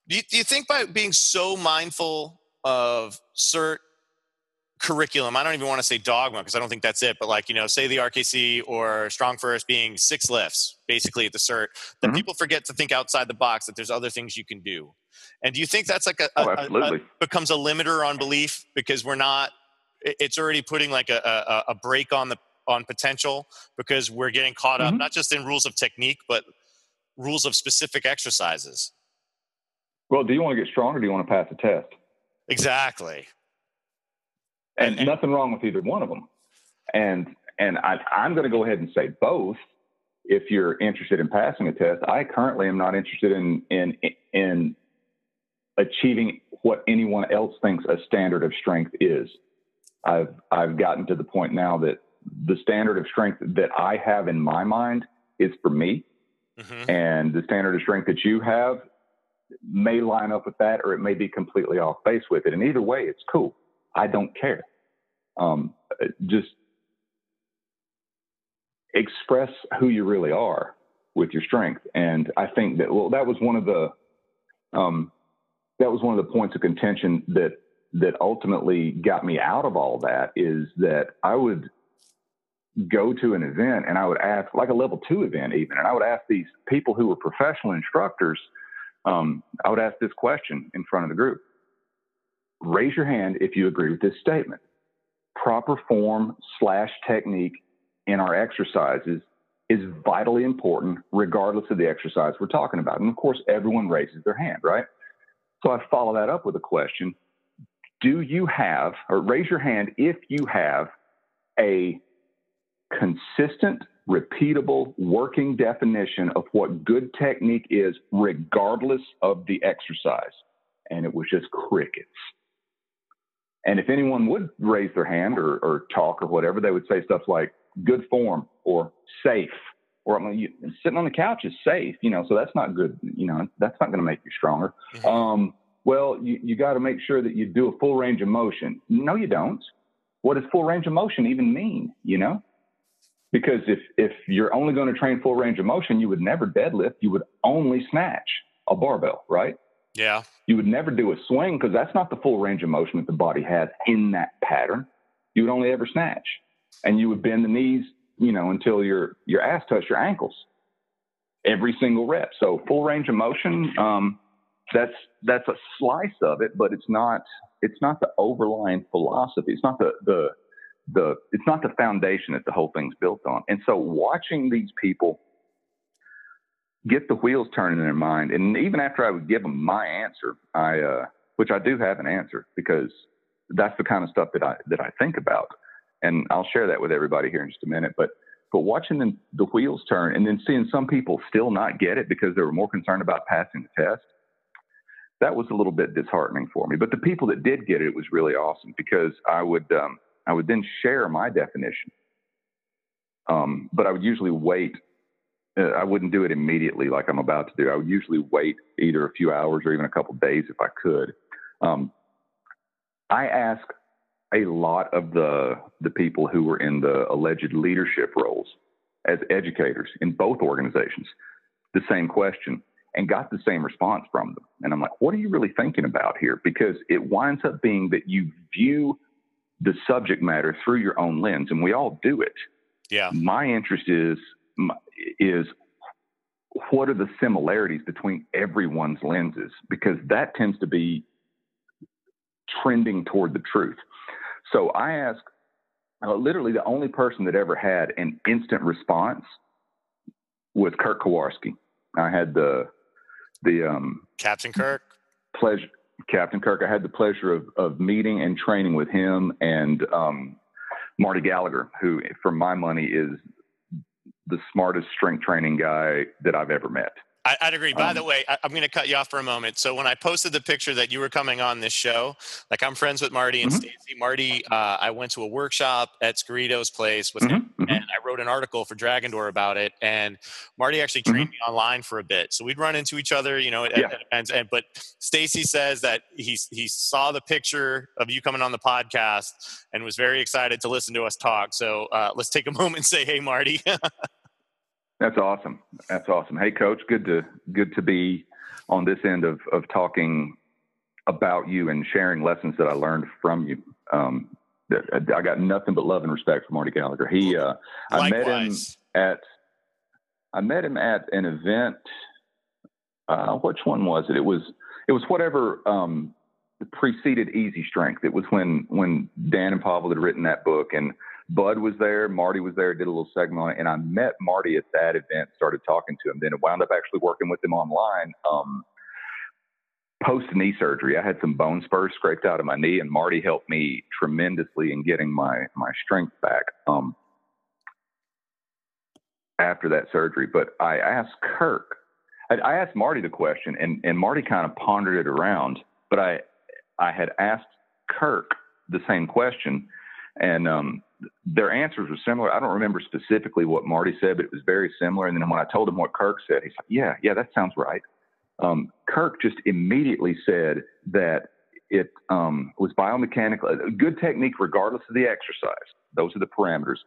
Speaker 1: Do you, do you think by being so mindful of cert curriculum. I don't even want to say dogma because I don't think that's it, but like, you know, say the RKC or Strong First being six lifts basically at the cert, that mm-hmm. people forget to think outside the box that there's other things you can do. And do you think that's like a, oh, a, a, a becomes a limiter on belief because we're not, it's already putting like a, a, break on the, on potential because we're getting caught up, mm-hmm. not just in rules of technique, but rules of specific exercises.
Speaker 2: Well, do you want to get stronger? do you want to pass a test?
Speaker 1: Exactly
Speaker 2: and, and nothing wrong with either one of them. And and I, I'm going to go ahead and say both. If you're interested in passing a test, I currently am not interested in in in achieving what anyone else thinks a standard of strength is. I've I've gotten to the point now that the standard of strength that I have in my mind is for me, mm-hmm. and the standard of strength that you have may line up with that, or it may be completely off base with it. And either way, it's cool. I don't care. Um, just express who you really are with your strength. And I think that, well, that was one of the, um, that was one of the points of contention that, that ultimately got me out of all that is that I would go to an event and I would ask, like a level two event even, and I would ask these people who were professional instructors, um, I would ask this question in front of the group raise your hand if you agree with this statement. Proper form slash technique in our exercises is vitally important, regardless of the exercise we're talking about. And of course, everyone raises their hand, right? So I follow that up with a question Do you have, or raise your hand if you have a consistent, repeatable, working definition of what good technique is, regardless of the exercise? And it was just crickets. And if anyone would raise their hand or, or talk or whatever, they would say stuff like good form or safe or I mean, you, sitting on the couch is safe, you know, so that's not good. You know, that's not going to make you stronger. Mm-hmm. Um, well, you, you got to make sure that you do a full range of motion. No, you don't. What does full range of motion even mean? You know, because if if you're only going to train full range of motion, you would never deadlift. You would only snatch a barbell, right?
Speaker 1: Yeah.
Speaker 2: You would never do a swing because that's not the full range of motion that the body has in that pattern. You would only ever snatch, and you would bend the knees, you know, until your your ass touched your ankles every single rep. So full range of motion. Um, that's that's a slice of it, but it's not it's not the overlying philosophy. It's not the the the it's not the foundation that the whole thing's built on. And so watching these people get the wheels turning in their mind, and even after I would give them my answer, I uh, which I do have an answer because that's the kind of stuff that I that I think about, and I'll share that with everybody here in just a minute. But but watching the, wheels turn and then seeing some people still not get it because they were more concerned about passing the test that was a little bit disheartening for me. But the people that did get it, it was really awesome because I would um, I would then share my definition. Um, but I would usually wait. Uh, I wouldn't do it immediately like I'm about to do. I would usually wait either a few hours or even a couple days if I could. Um, I ask a lot of the the people who were in the alleged leadership roles as educators in both organizations the same question and got the same response from them. And I'm like, what are you really thinking about here? Because it winds up being that you view the subject matter through your own lens, and we all do it.
Speaker 1: Yeah.
Speaker 2: My interest is is what are the similarities between everyone's lenses because that tends to be trending toward the truth. So I ask uh, literally the only person that ever had an instant response was Kirk Karwoski. I had the the um,
Speaker 1: Captain Kirk.
Speaker 2: Pleasure, Captain Kirk. I had the pleasure of, of meeting and training with him and um, Marty Gallagher, who, for my money, is the smartest strength training guy that I've ever met.
Speaker 1: I, would agree. By um, the way, I, am going to cut you off for a moment. So when I posted the picture that you were coming on this show, like I'm friends with Marty and mm-hmm. Stacy. Marty, uh, I went to a workshop at Scarito's place with mm-hmm. him, mm-hmm. and I wrote an article for Dragon Door about it. And Marty actually trained mm-hmm. me online for a bit, so we'd run into each other, you know, at, yeah. at events. And but Stacy says that he he saw the picture of you coming on the podcast and was very excited to listen to us talk. So uh, let's take a [LAUGHS] moment and say, "Hey, Marty." [LAUGHS]
Speaker 2: That's awesome. That's awesome. Hey, coach, good to good to be on this end of of talking about you and sharing lessons that I learned from you. Um, I got nothing but love and respect for Marty Gallagher. He, uh, I met him at, I met him at an event. Uh, which one was it? It was, it was whatever um, preceded Easy Strength. It was when when Dan and Pavel had written that book, and Bud was there, Marty was there, did a little segment on it, and I met Marty at that event, started talking to him. Then wound up actually working with him online. Um, Post knee surgery, I had some bone spurs scraped out of my knee, and Marty helped me tremendously in getting my my strength back um, after that surgery. But I asked Kirk, I, I asked Marty the question, and and Marty kind of pondered it around. But I I had asked Kirk the same question, and um, their answers were similar. I don't remember specifically what Marty said, but it was very similar. And then when I told him what Kirk said, he's like, "Yeah, yeah, that sounds right." Um, Kirk just immediately said that it um, was biomechanical, a good technique regardless of the exercise. Those are the parameters.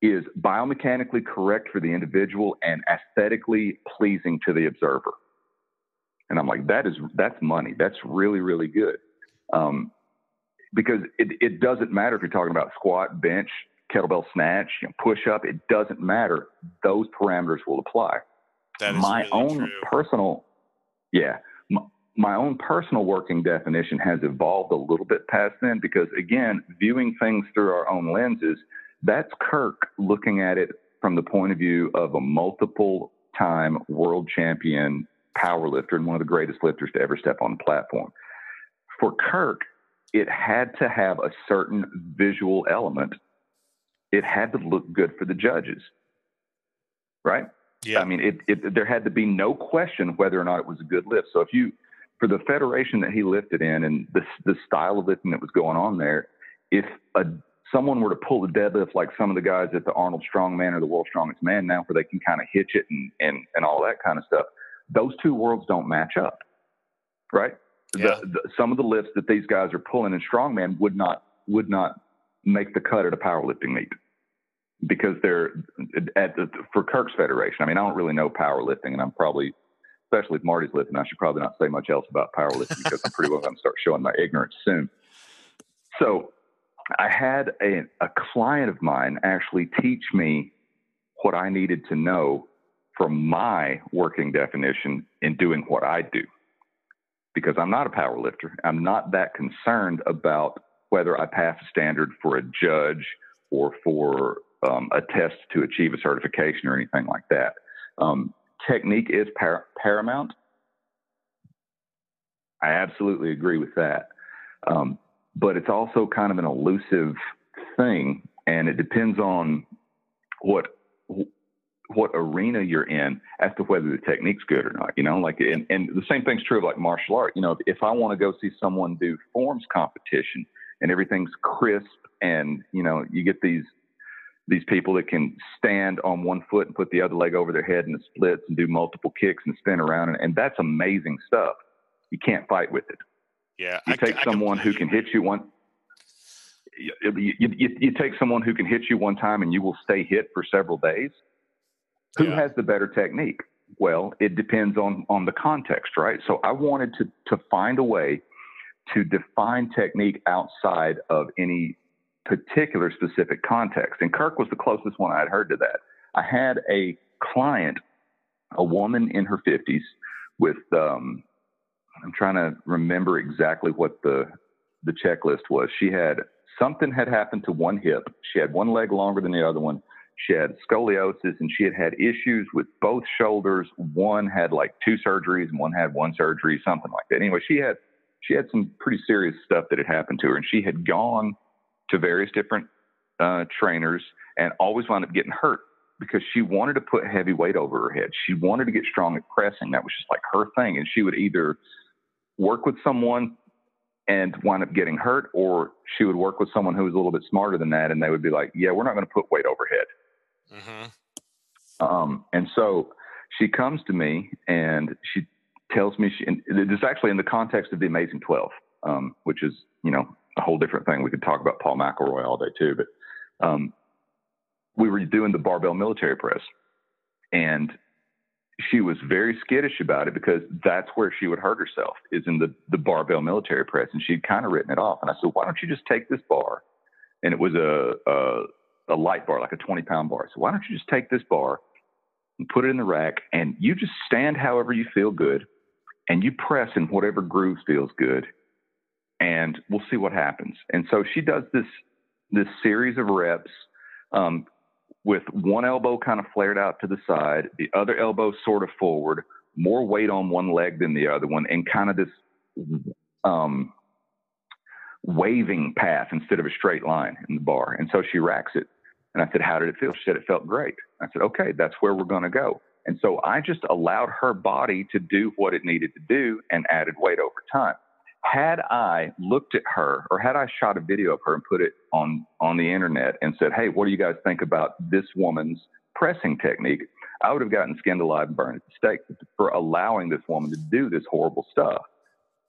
Speaker 2: Is biomechanically correct for the individual and aesthetically pleasing to the observer. And I'm like, that is that's money. That's really really good. Um, because it, it doesn't matter if you're talking about squat, bench, kettlebell snatch, you know, push up. It doesn't matter. Those parameters will apply.
Speaker 1: That is my
Speaker 2: really own
Speaker 1: true.
Speaker 2: personal, yeah, my, my own personal working definition has evolved a little bit past then because again, viewing things through our own lenses, that's Kirk looking at it from the point of view of a multiple time world champion powerlifter and one of the greatest lifters to ever step on the platform. For Kirk, it had to have a certain visual element. It had to look good for the judges, right?
Speaker 1: Yeah.
Speaker 2: I mean, it, it, there had to be no question whether or not it was a good lift. So if you, for the federation that he lifted in and the the style of lifting that was going on there, if a someone were to pull the deadlift like some of the guys at the Arnold Strongman or the World Strongest Man now, where they can kind of hitch it and, and, and all that kind of stuff, those two worlds don't match up, right? Yeah. The, the, some of the lifts that these guys are pulling in strongman would not would not make the cut at a powerlifting meet because they're at the, for Kirk's federation. I mean, I don't really know powerlifting, and I'm probably, especially if Marty's lifting, I should probably not say much else about powerlifting because I'm pretty well going to start showing my ignorance soon. So I had a, a client of mine actually teach me what I needed to know from my working definition in doing what I do. Because I'm not a power lifter. I'm not that concerned about whether I pass a standard for a judge or for um, a test to achieve a certification or anything like that. Um, technique is par- paramount. I absolutely agree with that. Um, but it's also kind of an elusive thing, and it depends on what what arena you're in as to whether the technique's good or not. You know, like and, and the same thing's true of like martial art. You know, if, I want to go see someone do forms competition and everything's crisp and you know you get these these people that can stand on one foot and put the other leg over their head in the splits and do multiple kicks and spin around and, and that's amazing stuff. You can't fight with it.
Speaker 1: Yeah,
Speaker 2: you I, take I, someone I who can hit you one. You, you, you, you, take someone who can hit you one time and you will stay hit for several days. Who yeah. has the better technique? Well, it depends on on the context, right? So I wanted to to find a way to define technique outside of any particular specific context. And Kirk was the closest one I had heard to that. I had a client, a woman in her 50s with um, I'm trying to remember exactly what the the checklist was. She had something had happened to one hip. She had one leg longer than the other one. She had scoliosis and she had had issues with both shoulders. One had like two surgeries and one had one surgery, something like that. Anyway, she had she had some pretty serious stuff that had happened to her, and she had gone to various different uh, trainers and always wound up getting hurt because she wanted to put heavy weight over her head. She wanted to get strong at pressing. That was just like her thing, and she would either work with someone and wind up getting hurt, or she would work with someone who was a little bit smarter than that, and they would be like, "Yeah, we're not going to put weight overhead." Mm-hmm. Um, and so she comes to me and she tells me she. And this is actually in the context of the Amazing Twelve, um, which is you know a whole different thing. We could talk about Paul McElroy all day too, but um, we were doing the barbell military press, and she was very skittish about it because that's where she would hurt herself is in the, the barbell military press. And she'd kind of written it off. And I said, why don't you just take this bar? And it was a, a, a light bar, like a 20 pound bar. So why don't you just take this bar and put it in the rack and you just stand however you feel good and you press in whatever groove feels good and we'll see what happens. And so she does this, this series of reps, um, with one elbow kind of flared out to the side, the other elbow sort of forward, more weight on one leg than the other one, and kind of this um, waving path instead of a straight line in the bar. And so she racks it. And I said, How did it feel? She said, It felt great. I said, Okay, that's where we're going to go. And so I just allowed her body to do what it needed to do and added weight over time had I looked at her or had I shot a video of her and put it on, on the internet and said, Hey, what do you guys think about this woman's pressing technique? I would have gotten skinned alive and burned at the stake for allowing this woman to do this horrible stuff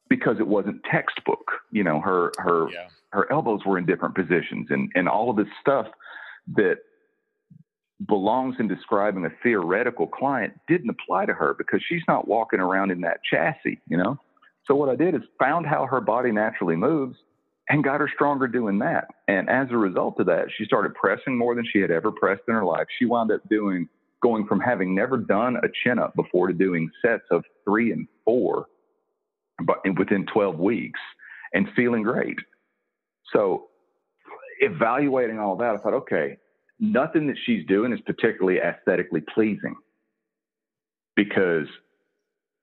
Speaker 2: because it wasn't textbook. You know, her, her, yeah. her elbows were in different positions and, and all of this stuff that belongs in describing a theoretical client didn't apply to her because she's not walking around in that chassis, you know? So what I did is found how her body naturally moves and got her stronger doing that. And as a result of that, she started pressing more than she had ever pressed in her life. She wound up doing going from having never done a chin up before to doing sets of three and four but within 12 weeks and feeling great. So evaluating all that, I thought, okay, nothing that she's doing is particularly aesthetically pleasing because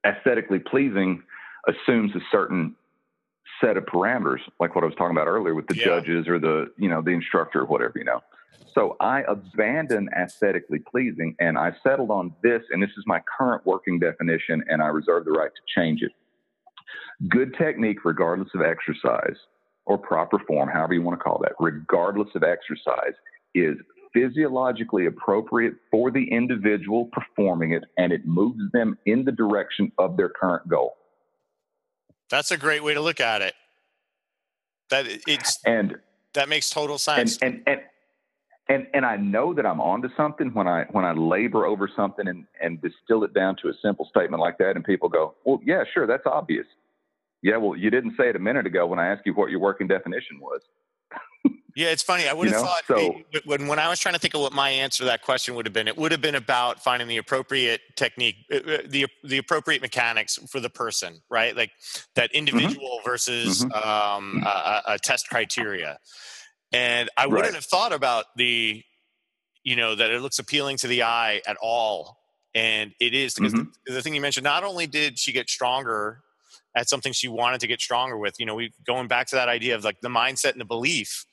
Speaker 2: aesthetically pleasing assumes a certain set of parameters, like what I was talking about earlier with the yeah. judges or the, you know, the instructor or whatever, you know. So I abandoned aesthetically pleasing and I settled on this, and this is my current working definition, and I reserve the right to change it. Good technique, regardless of exercise or proper form, however you want to call that, regardless of exercise, is physiologically appropriate for the individual performing it and it moves them in the direction of their current goal.
Speaker 1: That's a great way to look at it. That it's
Speaker 2: and
Speaker 1: that makes total sense.
Speaker 2: And and and and, and I know that I'm onto something when I when I labor over something and, and distill it down to a simple statement like that and people go, Well, yeah, sure, that's obvious. Yeah, well, you didn't say it a minute ago when I asked you what your working definition was.
Speaker 1: Yeah, it's funny. I [LAUGHS] would have you know? thought so, when when I was trying to think of what my answer to that question would have been, it would have been about finding the appropriate technique, uh, uh, the the appropriate mechanics for the person, right? Like that mm-hmm. individual mm-hmm. versus mm-hmm. Um, a, a, test criteria. And I wouldn't right. have thought about the, you know, that it looks appealing to the eye at all, and it is because mm-hmm. the, the thing you mentioned. Not only did she get stronger at something she wanted to get stronger with. You know, we going back to that idea of like the mindset and the belief.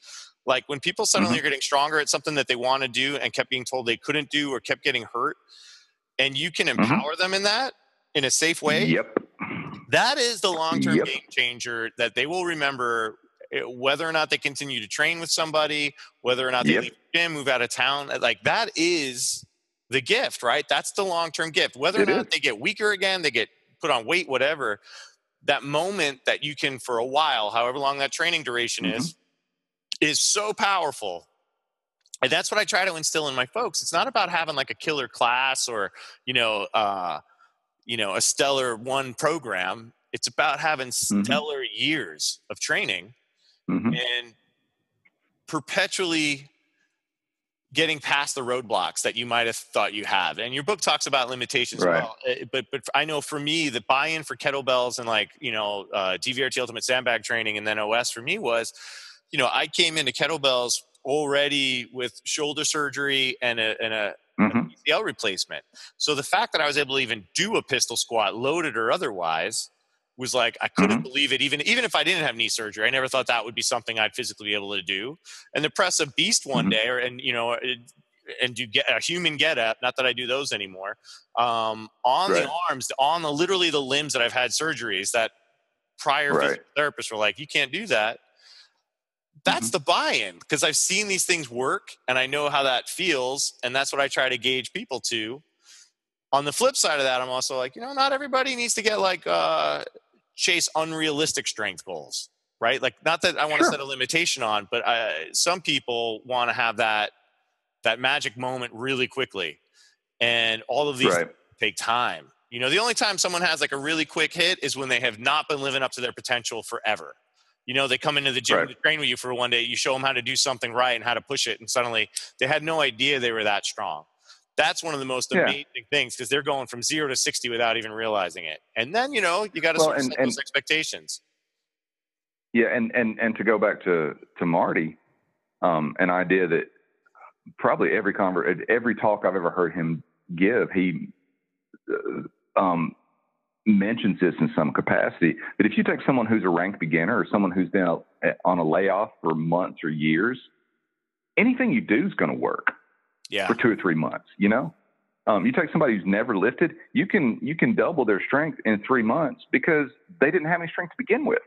Speaker 1: Like when people suddenly mm-hmm. are getting stronger at something that they want to do and kept being told they couldn't do or kept getting hurt, and you can mm-hmm. empower mm-hmm. them in that in a safe way.
Speaker 2: Yep.
Speaker 1: That is the long term yep. game changer that they will remember eh, whether or not they continue to train with somebody, whether or not they yep. leave the gym, move out of town. Eh, like that is the gift, right? That's the long term gift. Whether it or not is. they get weaker again, they get put on weight, whatever, that moment that you can, for a while, however long that training duration mm-hmm. is, is so powerful and that's what i try to instill in my folks it's not about having like a killer class or you know uh you know a stellar one program it's about having mm-hmm. stellar mm-hmm. years of training mm-hmm. and perpetually getting past the roadblocks that you might have thought you have. And your book talks about limitations right. well. Eh, but but I know for me, the buy-in for kettlebells and like you know uh, DVRT Ultimate Sandbag training and then OS for me was you know, I came into kettlebells already with shoulder surgery and a, and a mm-hmm. PCL replacement. So the fact that I was able to even do a pistol squat, loaded or otherwise, was like I couldn't mm-hmm. believe it. Even even if I didn't have knee surgery, I never thought that would be something I'd physically be able to do. And to press a beast one mm-hmm. day, or and you know. It, and do get a human get up not that i do those anymore um, on right. the arms on the literally the limbs that i've had surgeries that prior right. therapists were like you can't do that that's mm-hmm. the buy-in because I've seen these things work and I know how that feels, and that's what I try to gauge people to. On the flip side of that, I'm also like, you know, not everybody needs to get like uh, chase unrealistic strength goals, right? Like, not that I want sure. to set a limitation on, but I, uh, some people want to have that that magic moment really quickly, and all of these right. take time. You know, the only time someone has like a really quick hit is when they have not been living up to their potential forever you know they come into the gym right. to train with you for one day you show them how to do something right and how to push it and suddenly they had no idea they were that strong that's one of the most yeah. amazing things because they're going from zero to 60 without even realizing it and then you know you got to well, set and, those expectations
Speaker 2: yeah and and and to go back to to marty um, an idea that probably every conver- every talk i've ever heard him give he uh, um, mentions this in some capacity. But if you take someone who's a rank beginner or someone who's been a, on a layoff for months or years, anything you do is going to work
Speaker 1: yeah.
Speaker 2: for two or three months. You know, um, you take somebody who's never lifted, you can you can double their strength in three months because they didn't have any strength to begin with.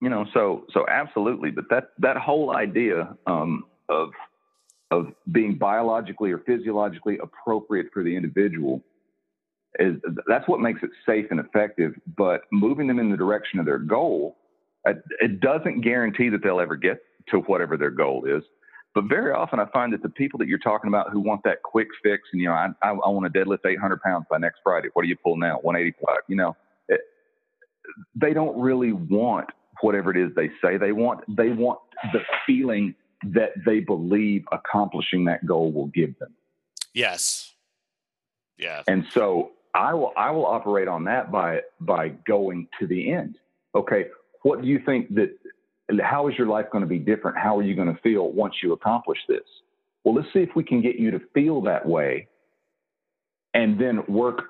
Speaker 2: You know, so so absolutely. But that that whole idea um, of of being biologically or physiologically appropriate for the individual is that's what makes it safe and effective. But moving them in the direction of their goal, it doesn't guarantee that they'll ever get to whatever their goal is. But very often, I find that the people that you're talking about who want that quick fix, and you know, I, I, I want to deadlift 800 pounds by next Friday. What do you pull now? 185. You know, it, they don't really want whatever it is they say they want. They want the feeling that they believe accomplishing that goal will give them.
Speaker 1: Yes. Yeah.
Speaker 2: And so I will I will operate on that by by going to the end. Okay, what do you think that how is your life going to be different? How are you going to feel once you accomplish this? Well, let's see if we can get you to feel that way and then work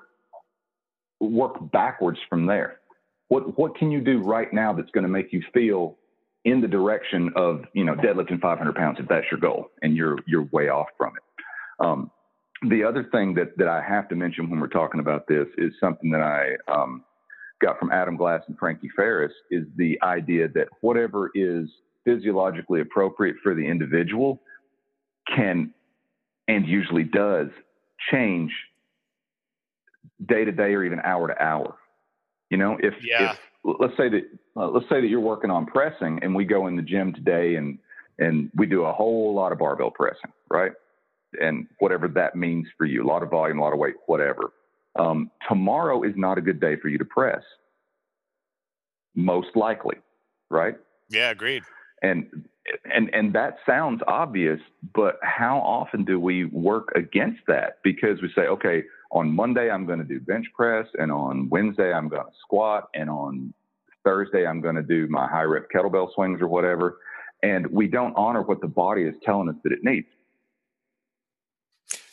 Speaker 2: work backwards from there. What what can you do right now that's going to make you feel in the direction of you know deadlifting 500 pounds if that's your goal and you're you're way off from it. Um, the other thing that, that I have to mention when we're talking about this is something that I um, got from Adam Glass and Frankie Faires is the idea that whatever is physiologically appropriate for the individual can and usually does change day to day or even hour to hour. You know, if,
Speaker 1: yeah.
Speaker 2: if let's say that uh, let's say that you're working on pressing and we go in the gym today and and we do a whole lot of barbell pressing, right? And whatever that means for you, a lot of volume, a lot of weight, whatever. Um, tomorrow is not a good day for you to press, most likely, right?
Speaker 1: Yeah, agreed.
Speaker 2: And and and that sounds obvious, but how often do we work against that? Because we say, okay, on Monday I'm going to do bench press, and on Wednesday I'm going to squat, and on Thursday I'm going to do my high rep kettlebell swings or whatever, and we don't honor what the body is telling us that it needs.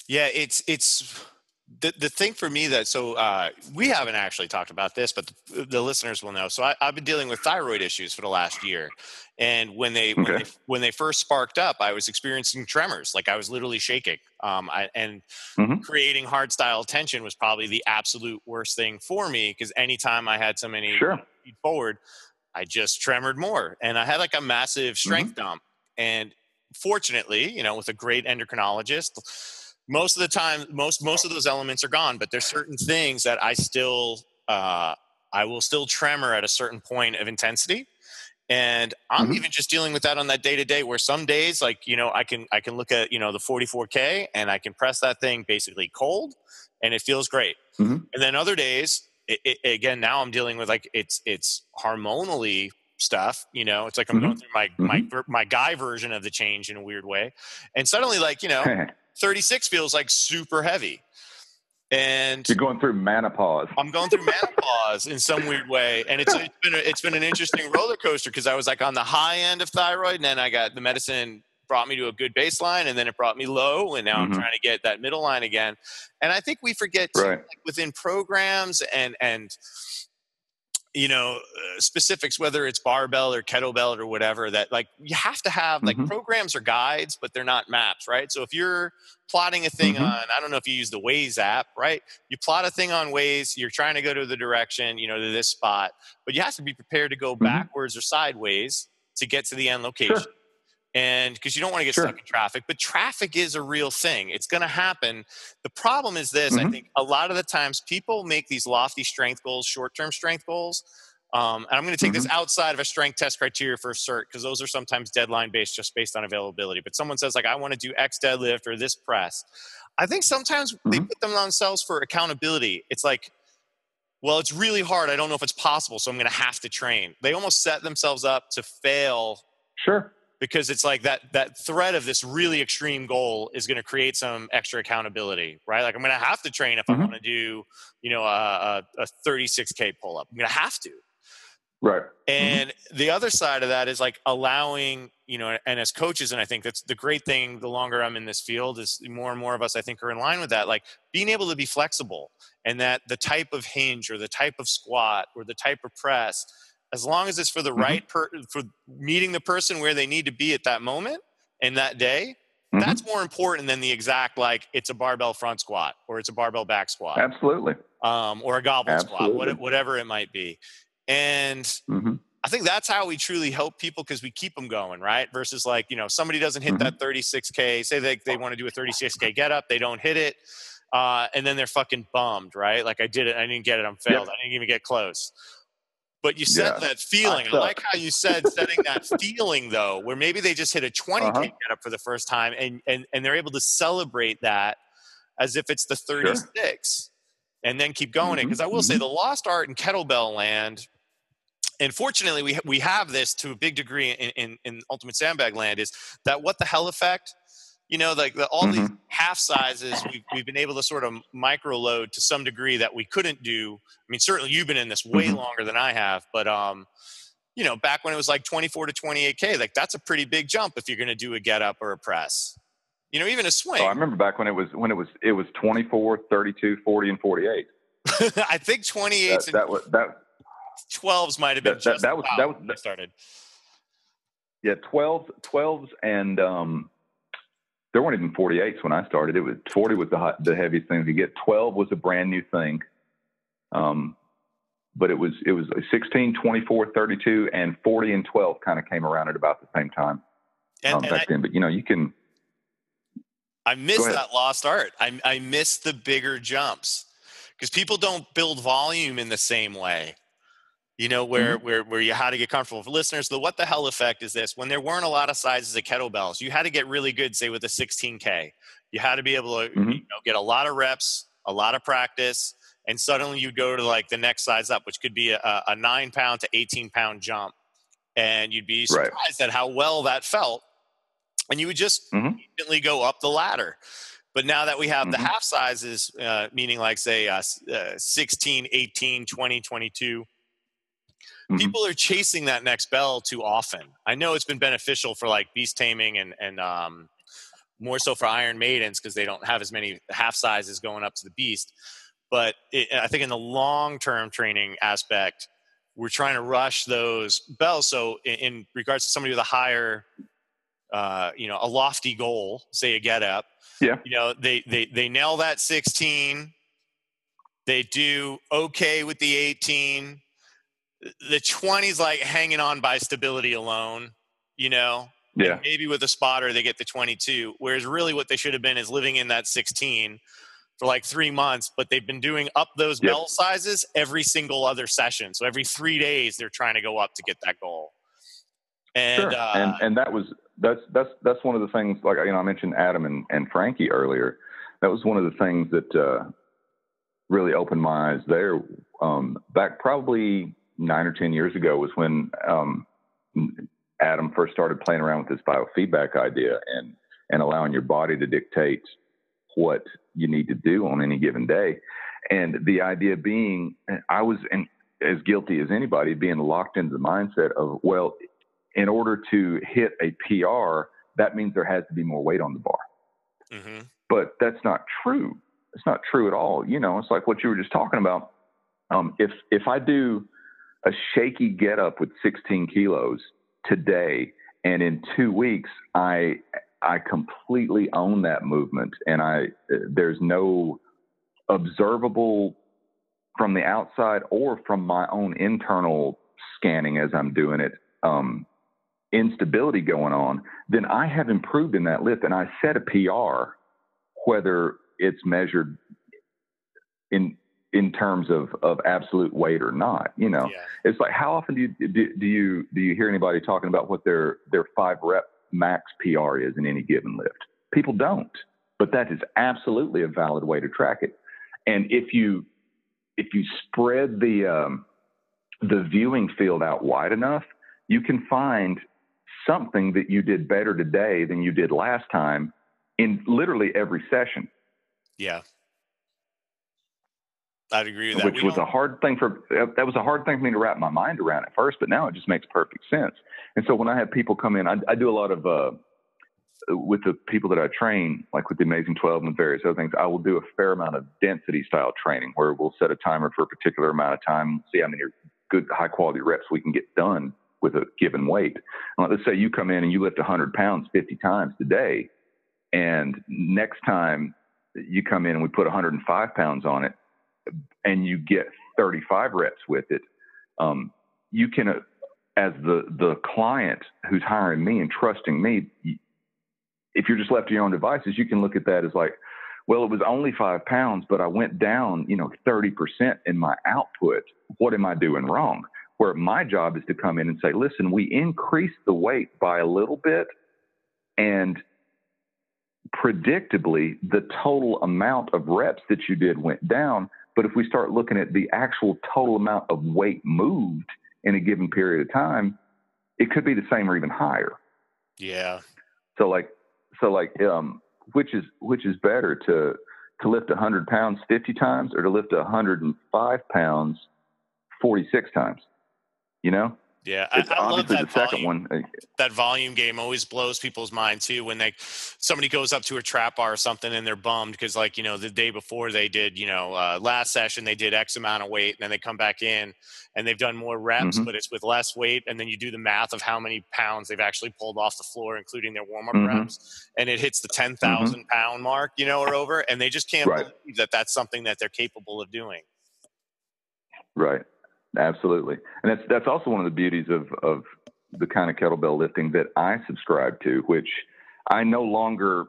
Speaker 1: Yeah, it's it's the the thing for me that so uh, we haven't actually talked about this, but the, the listeners will know. So I, have been dealing with thyroid issues for the last year, and when they, okay. when they when they first sparked up, I was experiencing tremors, like I was literally shaking. Um, I, and mm-hmm. creating hard style tension was probably the absolute worst thing for me because anytime I had so many
Speaker 2: sure.
Speaker 1: forward, I just tremored more, and I had like a massive strength mm-hmm. dump. And fortunately, you know, with a great endocrinologist most of the time most most of those elements are gone but there's certain things that i still uh, i will still tremor at a certain point of intensity and i'm mm-hmm. even just dealing with that on that day to day where some days like you know i can i can look at you know the 44k and i can press that thing basically cold and it feels great mm-hmm. and then other days it, it, again now i'm dealing with like it's it's hormonally stuff you know it's like i'm mm-hmm. going through my my mm-hmm. my guy version of the change in a weird way and suddenly like you know [LAUGHS] 36 feels like super heavy. And
Speaker 2: you're going through menopause.
Speaker 1: I'm going through menopause in some weird way, and it's, it's been a, it's been an interesting roller coaster because I was like on the high end of thyroid, and then I got the medicine brought me to a good baseline, and then it brought me low, and now mm-hmm. I'm trying to get that middle line again. And I think we forget right. like within programs and and you know uh, specifics whether it's barbell or kettlebell or whatever that like you have to have like mm-hmm. programs or guides but they're not maps right so if you're plotting a thing mm-hmm. on i don't know if you use the waze app right you plot a thing on waze you're trying to go to the direction you know to this spot but you have to be prepared to go mm-hmm. backwards or sideways to get to the end location sure and because you don't want to get sure. stuck in traffic but traffic is a real thing it's going to happen the problem is this mm-hmm. i think a lot of the times people make these lofty strength goals short-term strength goals um, and i'm going to take mm-hmm. this outside of a strength test criteria for a cert because those are sometimes deadline based just based on availability but someone says like i want to do x deadlift or this press i think sometimes mm-hmm. they put them on themselves for accountability it's like well it's really hard i don't know if it's possible so i'm going to have to train they almost set themselves up to fail
Speaker 2: sure
Speaker 1: because it's like that that threat of this really extreme goal is going to create some extra accountability right like i'm going to have to train if mm-hmm. i want to do you know a, a, a 36k pull up i'm going to have to
Speaker 2: right mm-hmm.
Speaker 1: and mm-hmm. the other side of that is like allowing you know and as coaches and i think that's the great thing the longer i'm in this field is more and more of us i think are in line with that like being able to be flexible and that the type of hinge or the type of squat or the type of press as long as it's for the mm-hmm. right per, for meeting the person where they need to be at that moment and that day mm-hmm. that's more important than the exact like it's a barbell front squat or it's a barbell back squat
Speaker 2: absolutely
Speaker 1: um, or a goblet absolutely. squat whatever it might be and mm-hmm. i think that's how we truly help people because we keep them going right versus like you know somebody doesn't hit that 36k mm-hmm. say they, they want to do a 36k get up they don't hit it uh, and then they're fucking bummed right like i did it i didn't get it i'm failed yep. i didn't even get close but you said yeah. that feeling. I, I, like how you said setting that [LAUGHS] feeling though, where maybe they just hit a 20k uh-huh. get up for the first time and, and and they're able to celebrate that as if it's the 36 sure. and then keep going mm-hmm. it. Because I will mm-hmm. say the lost art in kettlebell land, and fortunately we we have this to a big degree in, in, in ultimate sandbag land, is that what the hell effect you know, like the, all mm-hmm. these half sizes, we've, we've been able to sort of micro load to some degree that we couldn't do. I mean, certainly you've been in this way mm-hmm. longer than I have, but, um, you know, back when it was like 24 to 28K, like that's a pretty big jump if you're going to do a get up or a press. You know, even a swing.
Speaker 2: Oh, I remember back when it was, when it was, it was 24, 32, 40, and 48. [LAUGHS]
Speaker 1: I think 28 that,
Speaker 2: that was, that,
Speaker 1: 12s might have been
Speaker 2: that, that, that was, that was, that
Speaker 1: started.
Speaker 2: Yeah. 12s, 12s and, um, there weren't even 48s when I started. It was 40 was the the heaviest thing to get. 12 was a brand new thing. Um, but it was it was 16, 24, 32, and 40 and 12 kind of came around at about the same time
Speaker 1: And,
Speaker 2: um,
Speaker 1: and
Speaker 2: back
Speaker 1: I,
Speaker 2: then. But you know, you can
Speaker 1: I miss that lost art. I, I miss the bigger jumps because people don't build volume in the same way. You know, where,
Speaker 2: Mm-hmm.
Speaker 1: where, where you had to get comfortable. For listeners, the what the hell effect is this? When there weren't a lot of sizes of kettlebells, you had to get really good, say, with a 16K. You had to be able to
Speaker 2: Mhm.
Speaker 1: you know, get a lot of reps, a lot of practice, and suddenly you'd go to like the next size up, which could be a, a nine pound to 18 pound jump. And you'd be
Speaker 2: Right.
Speaker 1: surprised at how well that felt. And you would just
Speaker 2: Mhm.
Speaker 1: instantly go up the ladder. But now that we have the
Speaker 2: Mhm.
Speaker 1: half sizes, uh, meaning like say uh, uh, 16, 18, 20, 22,
Speaker 2: Mhm.
Speaker 1: people are chasing that next bell too often. I know it's been beneficial for like beast taming and, and um, more so for Iron Maidens because they don't have as many half sizes going up to the beast. But it, I think in the long term training aspect, we're trying to rush those bells. So in, in regards to somebody with a higher, uh, you know, a lofty goal, say a get up,
Speaker 2: Yeah.
Speaker 1: you know, they they they nail that 16. They do okay with the 18. The 20's like hanging on by stability alone, you know. And
Speaker 2: yeah,
Speaker 1: maybe with a spotter they get the 22. Whereas really what they should have been is living in that 16 for like three months, but they've been doing up those
Speaker 2: Yep.
Speaker 1: bell sizes every single other session. So every three days they're trying to go up to get that goal. And
Speaker 2: sure.
Speaker 1: uh,
Speaker 2: and and that was that's that's that's one of the things. Like you know, I mentioned Adam and, and Frankie earlier. That was one of the things that uh, really opened my eyes there. Um, back probably nine or ten years ago was when um, Adam first started playing around with this biofeedback idea and and allowing your body to dictate what you need to do on any given day. And the idea being, I was in, as guilty as anybody being locked into the mindset of, well, in order to hit a PR, that means there has to be more weight on the bar.
Speaker 1: mhm.
Speaker 2: But that's not true. It's not true at all. You know, it's like what you were just talking about. Um, if if I do a shaky get up with 16 kilos today, and in two weeks I I completely own that movement, and I there's no observable from the outside or from my own internal scanning as I'm doing it. Um, instability going on, then I have improved in that lift and I set a PR, whether it's measured in in terms of, of absolute weight or not. You know,
Speaker 1: Yeah.
Speaker 2: it's like how often do you do, do you do you hear anybody talking about what their their five rep max PR is in any given lift? People don't, but that is absolutely a valid way to track it. And if you if you spread the um, the viewing field out wide enough, you can find something that you did better today than you did last time in literally every session,
Speaker 1: Yeah. I'd agree with that.
Speaker 2: which
Speaker 1: We
Speaker 2: was a
Speaker 1: don't-
Speaker 2: hard thing for that was a hard thing for me to wrap my mind around at first, but now it just makes perfect sense. And so when I have people come in, I, I do a lot of uh, with the people that I train, like with the Amazing 12 and various other things, I will do a fair amount of density style training where we'll set a timer for a particular amount of time, see how many good high quality reps we can get done with a given weight. And let's say you come in and you lift 100 pounds 50 times today, and next time you come in and we put 105 pounds on it, and you get 35 reps with it, um, you can, uh, as the the client who's hiring me and trusting me, if you're just left to your own devices, you can look at that as like, well, it was only five pounds, but I went down, you know, 30% in my output. What am I doing wrong? Where my job is to come in and say, listen, we increased the weight by a little bit, and predictably, the total amount of reps that you did went down. But if we start looking at the actual total amount of weight moved in a given period of time, it could be the same or even higher.
Speaker 1: yeah.
Speaker 2: So like, so like, um, which is which is better to to lift 100 pounds 50 times or to lift 105 pounds 46 times? You know,
Speaker 1: Yeah. I, I love that
Speaker 2: the second
Speaker 1: volume.
Speaker 2: one.
Speaker 1: that volume game always blows people's mind too when they somebody goes up to a trap bar or something and they're bummed because like you know the day before they did you know uh, last session they did x amount of weight and then they come back in and they've done more reps
Speaker 2: Mhm.
Speaker 1: but it's with less weight and then you do the math of how many pounds they've actually pulled off the floor including their warm-up
Speaker 2: Mhm.
Speaker 1: reps and it hits the 10,000 pound mark you know or over and they just can't
Speaker 2: Right.
Speaker 1: believe that that's something that they're capable of doing
Speaker 2: Right. Absolutely, and that's that's also one of the beauties of of the kind of kettlebell lifting that I subscribe to, which I no longer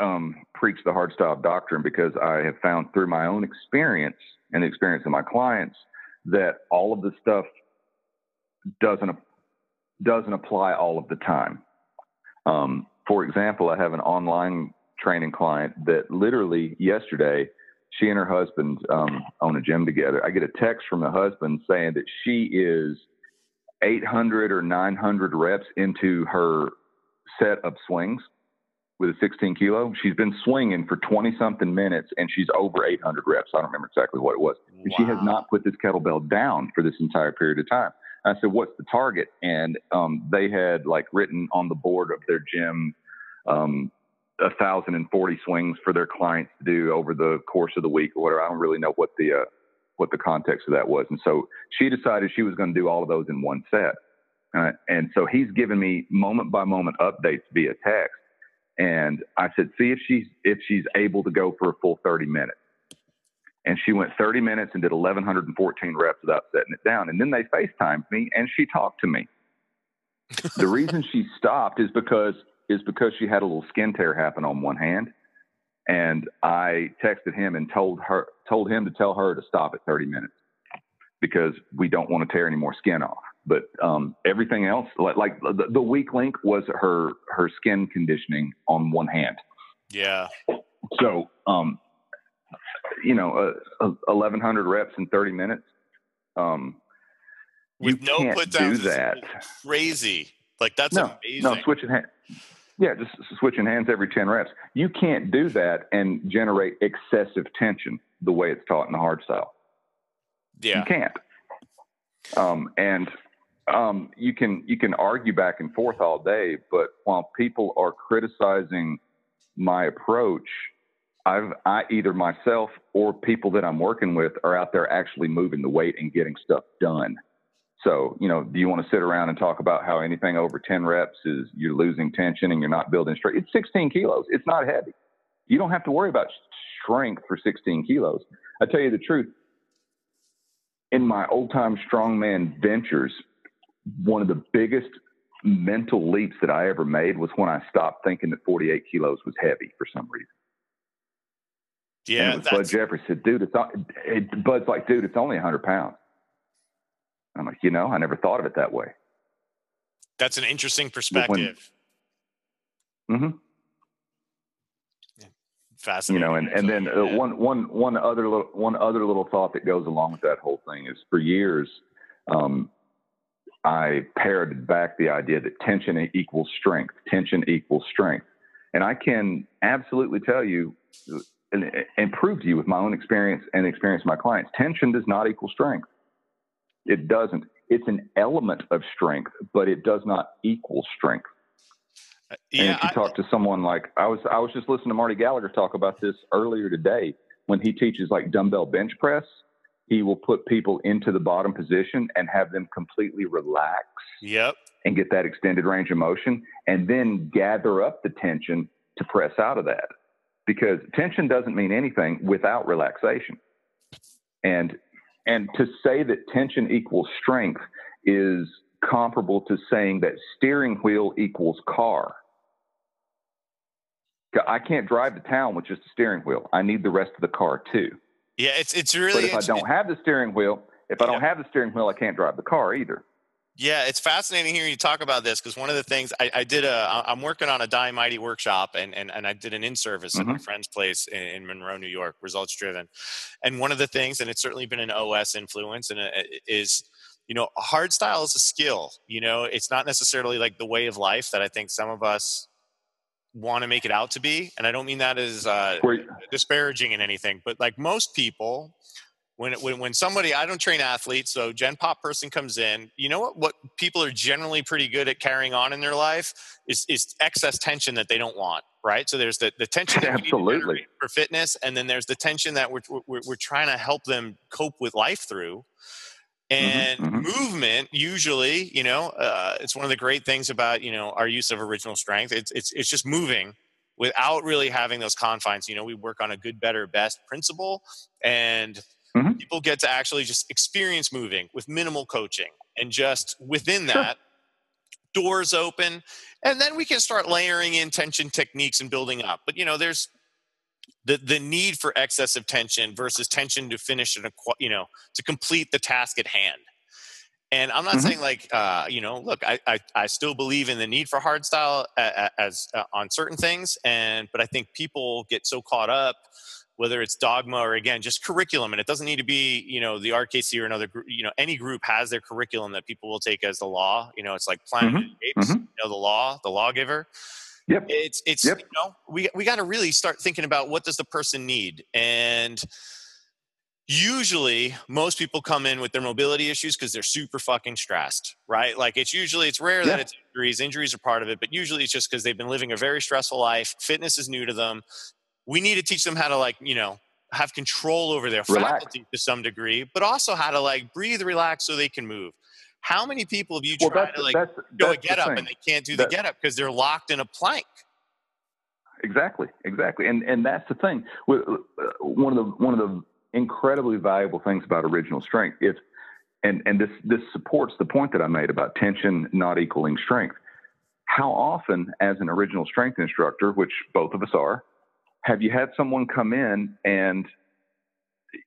Speaker 2: um, preach the hard style doctrine because I have found through my own experience and the experience of my clients that all of the stuff doesn't doesn't apply all of the time. Um, for example, I have an online training client that literally yesterday, she and her husband um, own a gym together. I get a text from the husband saying that she is 800 or 900 reps into her set of swings with a 16 kilo. She's been swinging for 20 something minutes and she's over 800 reps. I don't remember exactly what it was. And she has not put this kettlebell down for this entire period of time. I said, "What's the target?" And um, they had like written on the board of their gym um, a thousand and forty swings for their clients to do over the course of the week or whatever. I don't really know what the uh, what the context of that was. And so she decided she was going to do all of those in one set. Uh, and so he's given me moment by moment updates via text. And I said, see if she's if she's able to go for a full 30 minutes and she went 30 minutes and did 1114 reps without setting it down and then they facetimed me and she talked to me [LAUGHS] the reason she stopped is because is because she had a little skin tear happen on one hand and i texted him and told her told him to tell her to stop at 30 minutes because we don't want to tear any more skin off but um, everything else like, like the, the weak link was her her skin conditioning on one hand
Speaker 1: yeah
Speaker 2: so um, you know, uh, 1,100 reps in 30 minutes. Um,
Speaker 1: With no put
Speaker 2: do that.
Speaker 1: Crazy. Like that's
Speaker 2: no,
Speaker 1: amazing.
Speaker 2: No, switching hands. Yeah, just switching hands every 10 reps. You can't do that and generate excessive tension the way it's taught in the hard style.
Speaker 1: Yeah.
Speaker 2: You can't. Um, and um, you can you can argue back and forth all day, but while people are criticizing my approach, I've I either myself or people that I'm working with are out there actually moving the weight and getting stuff done. So, you know, do you want to sit around and talk about how anything over 10 reps is you're losing tension and you're not building strength? It's 16 kilos. It's not heavy. You don't have to worry about strength for 16 kilos. I tell you the truth. In my old time strongman ventures, one of the biggest mental leaps that I ever made was when I stopped thinking that 48 kilos was heavy for some reason.
Speaker 1: Yeah,
Speaker 2: and Bud Jeffries said, "Dude, it's it, Bud's like, dude, it's only hundred pounds." I'm like, you know, I never thought of it that way.
Speaker 1: That's an interesting perspective.
Speaker 2: mm-hmm.
Speaker 1: Fascinating.
Speaker 2: You know, and and then uh, one one one other little one other little thought that goes along with that whole thing is for years, um, I parroted back the idea that tension equals strength. Tension equals strength, and I can absolutely tell you and, and prove to you with my own experience and experience of my clients, tension does not equal strength. It doesn't. It's an element of strength, but it does not equal strength.
Speaker 1: Uh, yeah,
Speaker 2: and if you
Speaker 1: I,
Speaker 2: talk to someone like I was, I was just listening to Marty Gallagher talk about this earlier today. When he teaches like dumbbell bench press, he will put people into the bottom position and have them completely relax.
Speaker 1: Yep.
Speaker 2: And get that extended range of motion, and then gather up the tension to press out of that because tension doesn't mean anything without relaxation. And and to say that tension equals strength is comparable to saying that steering wheel equals car. I can't drive to town with just a steering wheel. I need the rest of the car too.
Speaker 1: Yeah, it's it's really.
Speaker 2: But if I don't have the steering wheel, if I don't have the steering wheel, I can't drive the car either.
Speaker 1: Yeah, it's fascinating hearing you talk about this because one of the things I, I, did a I'm working on a Die Mighty workshop and and, and I did an in service mm-hmm. at my mm-hmm. friend's place in, in, Monroe, New York, results driven. And one of the things, and it's certainly been an OS influence, and it is you know hard style is a skill. You know, it's not necessarily like the way of life that I think some of us want to make it out to be. And I don't mean that as uh, disparaging in anything, but like most people when, when when somebody I don't train athletes, so Gen Pop person comes in, you know what? What people are generally pretty good at carrying on in their life is is excess tension that they don't want, right? So there's the the tension that
Speaker 2: absolutely
Speaker 1: for fitness, and then there's the tension that we're, we're we're trying to help them cope with life through. Mm-hmm, and mm-hmm, mm-hmm. movement usually you know uh, it's one of the great things about you know our use of original strength it's it's it's just moving without really having those confines you know we work on a good better best principle and mm-hmm. people get to actually just experience moving with minimal coaching. And just within sure. that, doors open. And then we can start layering in tension techniques and building up. But, you know, there's the, the need for excessive tension versus tension to finish and you know to complete the task at hand and I'm not mm-hmm. saying like, uh, you know, look, I, I, I, still believe in the need for hard style as, as uh, on certain things, and but I think people get so caught up, whether it's dogma or again just curriculum, and it doesn't need to be, you know, the RKC or another group. You know, any group has their curriculum that people will take as the law. You know, it's like Planet mm-hmm. Apes, mm-hmm. you know, the law, the lawgiver.
Speaker 2: Yep.
Speaker 1: It's it's yep. you know we we got to really start thinking about what does the person need and usually most people come in with their mobility issues because they're super fucking stressed right like it's usually it's rare yeah. that it's injuries injuries are part of it but usually it's just because they've been living a very stressful life fitness is new to them we need to teach them how to like you know have control over their relax. faculty to some degree but also how to like breathe relax so they can move how many people have you well, tried to like that's, go a get up and they can't do the get up because they're locked in a plank
Speaker 2: exactly exactly and and that's the thing uh, one of the one of the incredibly valuable things about original strength. If and and this this supports the point that I made about tension not equaling strength. How often, as an original strength instructor, which both of us are, have you had someone come in and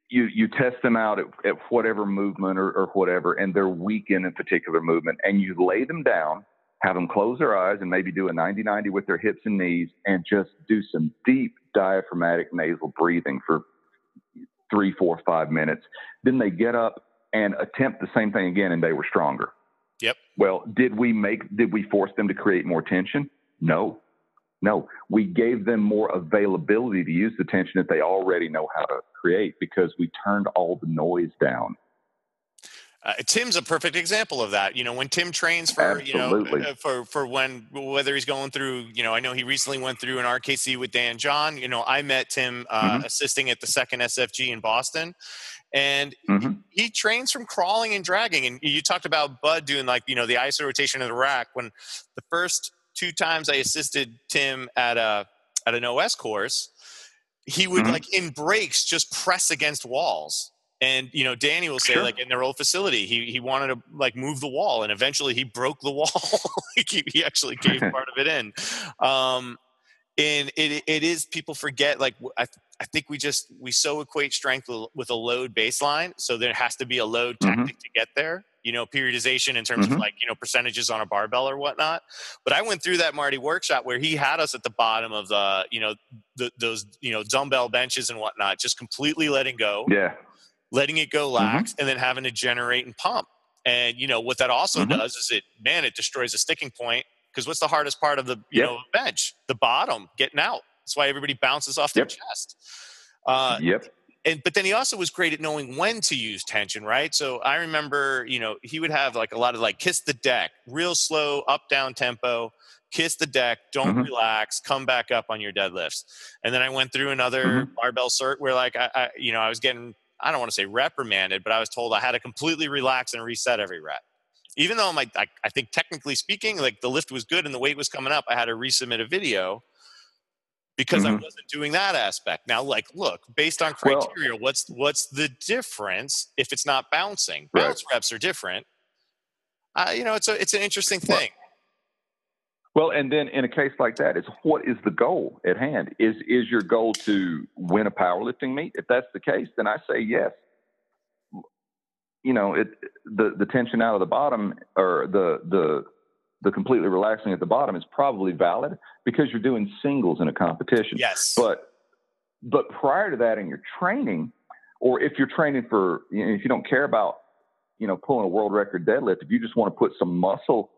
Speaker 2: you you test them out at, at whatever movement or, or whatever, and they're weak in a particular movement, and you lay them down, have them close their eyes, and maybe do a 90-90 with their hips and knees, and just do some deep diaphragmatic nasal breathing for three, four, five minutes. Then they get up and attempt the same thing again, and they were stronger.
Speaker 1: Yep.
Speaker 2: Well, did we make? Did we force them to create more tension? No, no. We gave them more availability to use the tension that they already know how to create because we turned all the noise down.
Speaker 1: Uh, Tim's a perfect example of that. You know, when Tim trains for Absolutely. you know uh, for for when whether he's going through, you know, I know he recently went through an RKC with Dan John. You know, I met Tim uh, mm-hmm. assisting at the second SFG in Boston, and mm-hmm. he, he, trains from crawling and dragging. And you talked about Bud doing like you know the iso rotation of the rack. When the first two times I assisted Tim at a at an OS course, he would mm-hmm. like in breaks just press against walls and you know, Danny will say sure. like in their old facility, he he wanted to like move the wall, and eventually he broke the [LAUGHS] wall. he, he, actually gave [LAUGHS] part of it in. Um, and it it is people forget like I I think we just we so equate strength with, with a load baseline, so there has to be a load mm-hmm. tactic mm-hmm. to get there. You know, periodization in terms mm-hmm. of like you know percentages on a barbell or whatnot. But I went through that Marty workshop where he had us at the bottom of the you know the, those you know dumbbell benches and whatnot, just completely letting go.
Speaker 2: Yeah
Speaker 1: letting it go lax, mm-hmm. and then having to generate and pump. And you know what that also mm-hmm. does is it man it destroys a sticking point because what's the hardest part of the you yep. know bench? The bottom getting out. That's why everybody bounces off their yep. chest.
Speaker 2: Uh, yep.
Speaker 1: And but then he also was great at knowing when to use tension, right? So I remember, you know, he would have like a lot of like kiss the deck, real slow up down tempo, kiss the deck, don't mm-hmm. relax, come back up on your deadlifts. And then I went through another mm-hmm. barbell cert where like I, I, you know, I was getting I don't want to say reprimanded, but I was told I had to completely relax and reset every rep. Even though my, I, I think technically speaking, like the lift was good and the weight was coming up, I had to resubmit a video because mm-hmm. I wasn't doing that aspect. Now, like, look, based on criteria, well, what's what's the difference if it's not bouncing? Bounce reps are different. Uh, you know, it's a it's an interesting thing.
Speaker 2: Well, and then in a case like that, it's what is the goal at hand? Is is your goal to win a powerlifting meet? If that's the case, then I say yes. You know, it the the tension out of the bottom or the the the completely relaxing at the bottom is probably valid because you're doing singles in a competition.
Speaker 1: Yes.
Speaker 2: But but prior to that in your training, or if you're training for you know, if you don't care about you know pulling a world record deadlift, if you just want to put some muscle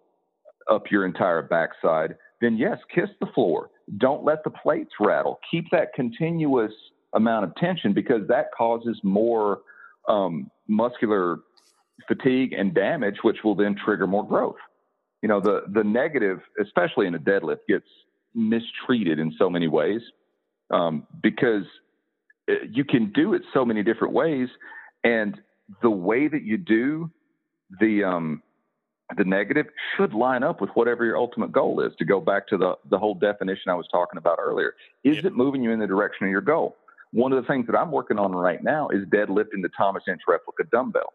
Speaker 2: up your entire backside, then yes, kiss the floor. Don't let the plates rattle. Keep that continuous amount of tension because that causes more um, muscular fatigue and damage, which will then trigger more growth. You know, the the negative, especially in a deadlift, gets mistreated in so many ways um, because uh, you can do it so many different ways, and the way that you do the um, the negative should line up with whatever your ultimate goal is. To go back to the, the whole definition I was talking about earlier, is it moving you in the direction of your goal? one of the things that I'm working on right now is deadlifting the Thomas Inch replica dumbbell.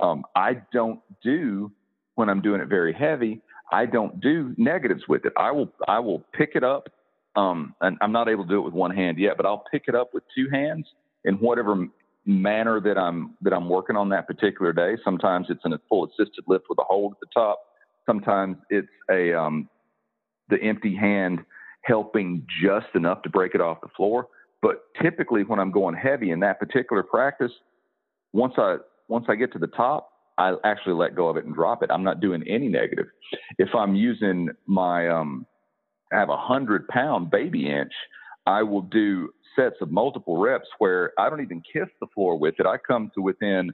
Speaker 2: Um, I don't do when I'm doing it very heavy. I don't do negatives with it. I will I will pick it up, um, and I'm not able to do it with one hand yet, but I'll pick it up with two hands in whatever manner that I'm that I'm working on that particular day. Sometimes it's in a full assisted lift with a hold at the top. Sometimes it's a um, the empty hand helping just enough to break it off the floor. But typically, when I'm going heavy in that particular practice, once I once I get to the top, I actually let go of it and drop it. I'm not doing any negative. If I'm using my um, I have a hundred pound baby inch, I will do sets of multiple reps where I don't even kiss the floor with it. I come to within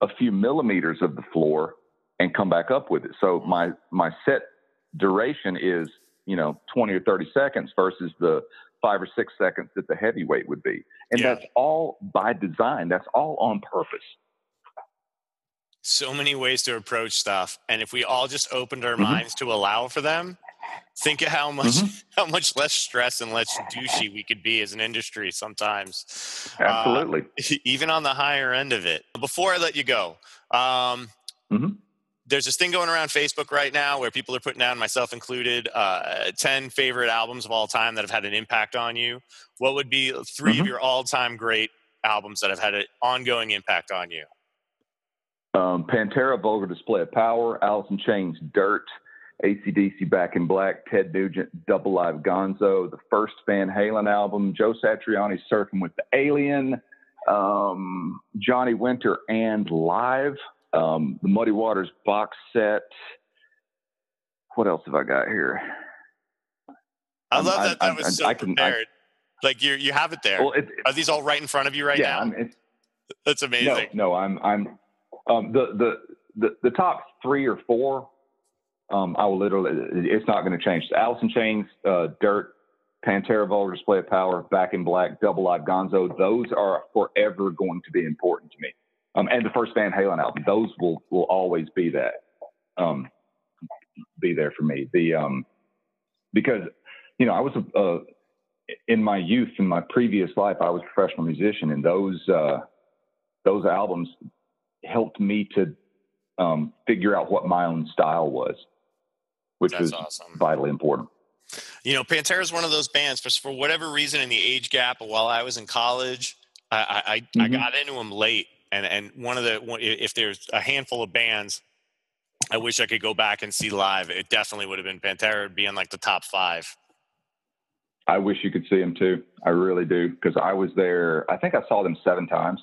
Speaker 2: a few millimeters of the floor and come back up with it. So my my set duration is you know 20 or 30 seconds versus the five or six seconds that the heavyweight would be, and yeah. that's all by design. That's all on purpose.
Speaker 1: So many ways to approach stuff, and if we all just opened our mm-hmm. minds to allow for them, think of how much mm-hmm. [LAUGHS] how much less stress and less douchey we could be as an industry sometimes
Speaker 2: absolutely
Speaker 1: uh, [LAUGHS] even on the higher end of it before i let you go um, mm-hmm. there's this thing going around facebook right now where people are putting down myself included uh, 10 favorite albums of all time that have had an impact on you what would be 3 mm-hmm. of your all-time great albums that have had an ongoing impact on you
Speaker 2: um, pantera vulgar display of power alice in chains dirt ACDC Back in Black, Ted Nugent, Double Live Gonzo, the first Van Halen album, Joe Satriani Surfing with the Alien, um, Johnny Winter and Live, um, the Muddy Waters box set. What else have I got here?
Speaker 1: I love that I, that was I, so I, prepared. like you you have it there. Well, it, Are these all right in front of you right yeah, now? I mean, That's amazing.
Speaker 2: No, no, I'm I'm um, the, the the the top three or four um, I will literally, it's not going to change. In Chains, uh, Dirt, Pantera Vulgar Display of Power, Back in Black, Double Live Gonzo, those are forever going to be important to me. Um, and the first Van Halen album, those will, will always be that, um, be there for me. The, um, because, you know, I was, uh, in my youth, in my previous life, I was a professional musician and those, uh, those albums helped me to, um, figure out what my own style was which That's is awesome. vitally important.
Speaker 1: You know, Pantera is one of those bands, but for whatever reason, in the age gap, while I was in college, I I, mm-hmm. I got into them late, and and one of the if there's a handful of bands, I wish I could go back and see live. It definitely would have been Pantera would be in like the top five.
Speaker 2: I wish you could see them too. I really do because I was there. I think I saw them seven times.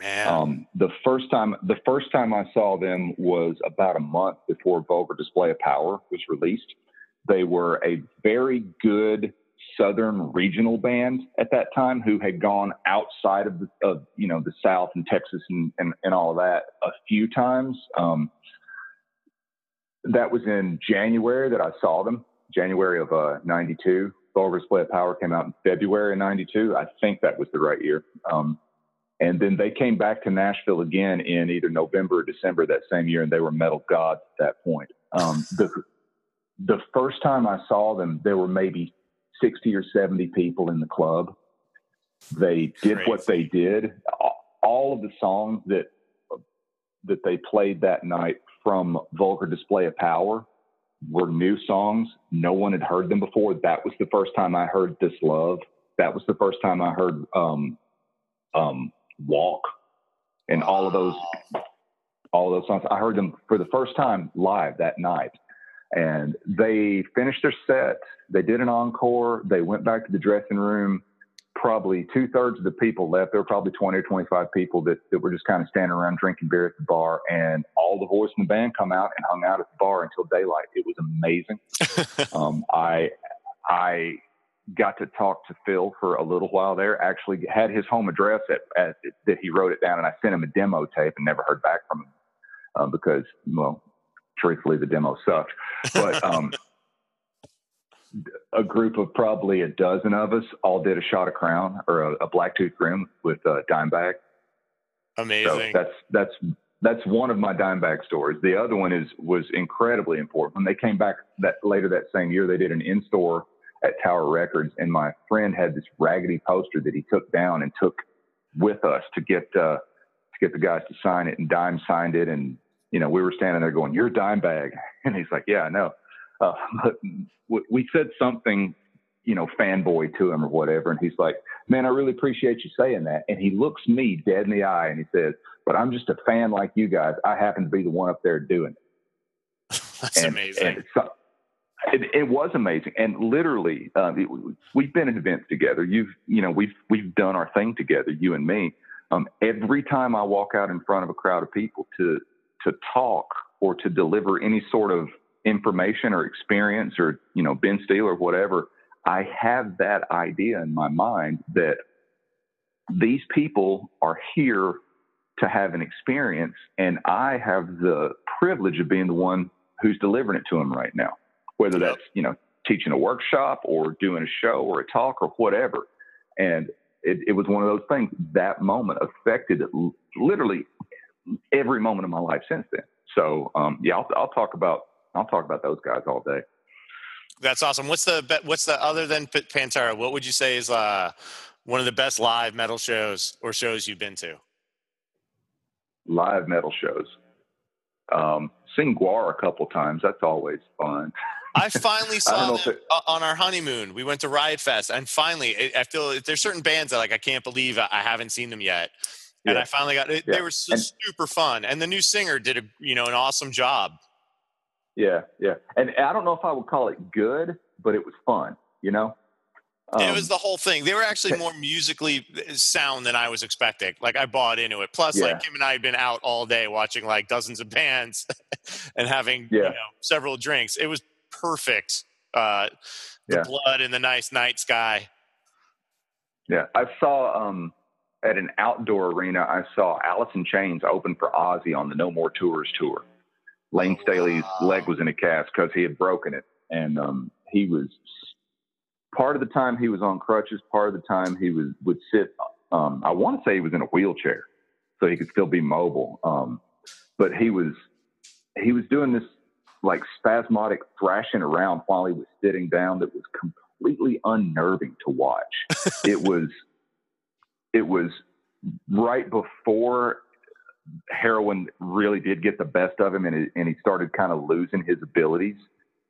Speaker 1: Man.
Speaker 2: Um, the first time the first time I saw them was about a month before Vulgar Display of Power was released. They were a very good southern regional band at that time who had gone outside of the of you know the South and Texas and and, and all of that a few times. Um, that was in January that I saw them, January of uh, '92. Vulgar Display of Power came out in February of '92. I think that was the right year. Um, and then they came back to Nashville again in either November or December that same year, and they were metal gods at that point. Um, the, the first time I saw them, there were maybe 60 or 70 people in the club. They did Crazy. what they did. All of the songs that that they played that night from Vulgar Display of Power were new songs. No one had heard them before. That was the first time I heard This Love. That was the first time I heard um, um, Walk, and all of those all of those songs. I heard them for the first time live that night. And they finished their set. They did an encore. They went back to the dressing room. Probably two thirds of the people left. There were probably 20 or 25 people that, that were just kind of standing around drinking beer at the bar. And all the boys in the band come out and hung out at the bar until daylight. It was amazing. [LAUGHS] um, I, I got to talk to Phil for a little while there. Actually, had his home address at, at that he wrote it down, and I sent him a demo tape and never heard back from him uh, because, well, truthfully, the demo sucked. But [LAUGHS] um, a group of probably a dozen of us all did a shot of Crown or a, a Black Tooth Grin with uh, Dimebag.
Speaker 1: Amazing.
Speaker 2: So that's that's that's one of my Dimebag stories. The other one is was incredibly important. When they came back that later that same year, they did an in store at Tower Records, and my friend had this raggedy poster that he took down and took with us to get uh, to get the guys to sign it. And Dime signed it, and you know we were standing there going, "You're a Dimebag," [LAUGHS] and he's like, "Yeah, I know." Uh, but we said something, you know, fanboy to him or whatever, and he's like, "Man, I really appreciate you saying that." And he looks me dead in the eye and he says, "But I'm just a fan like you guys. I happen to be the one up there doing
Speaker 1: it." [LAUGHS] That's and, amazing. And
Speaker 2: it, it, was amazing, and literally, uh, it, we've been in events together. You've, you know, we've we've done our thing together, you and me. Um, every time I walk out in front of a crowd of people to to talk or to deliver any sort of information or experience or you know bend steel or whatever, I have that idea in my mind that these people are here to have an experience, and I have the privilege of being the one who's delivering it to them right now whether that's you know teaching a workshop or doing a show or a talk or whatever. And it, it was one of those things. That moment affected literally every moment of my life since then. So um, yeah, I'll, I'll talk about I'll talk about those guys all day.
Speaker 1: That's awesome. What's the what's the other than Pantera? What would you say is uh, one of the best live metal shows or shows you've been to?
Speaker 2: Live metal shows. Um, sing GWAR a couple times. That's always fun.
Speaker 1: I finally saw them it, on our honeymoon. We went to Riot Fest, and finally, I feel there's certain bands that like I can't believe I haven't seen them yet. And yeah. I finally got it. Yeah. They were so and, super fun, and the new singer did a you know an awesome job.
Speaker 2: Yeah, yeah, and I don't know if I would call it good, but it was fun. You know,
Speaker 1: um, it was the whole thing. They were actually more musically uh, sound than I was expecting. Like I bought into it. Plus, yeah. like Kim and I had been out all day watching like dozens of bands [LAUGHS] and having yeah. you know several drinks. It was perfect. Uh, the yeah. blood in the nice night sky.
Speaker 2: Yeah, I saw um, at an outdoor arena. I saw Alice in Chains open for Ozzy on the No More Tours tour. Layne oh, Staley's wow. leg was in a cast because he had broken it, and um, he was part of the time he was on crutches. Part of the time he was would sit. Um, I want to say he was in a wheelchair, so he could still be mobile. Um, but he was he was doing this like spasmodic thrashing around while he was sitting down that was completely unnerving to watch. [LAUGHS] it was it was right before heroin really did get the best of him and, it, and he started kind of losing his abilities.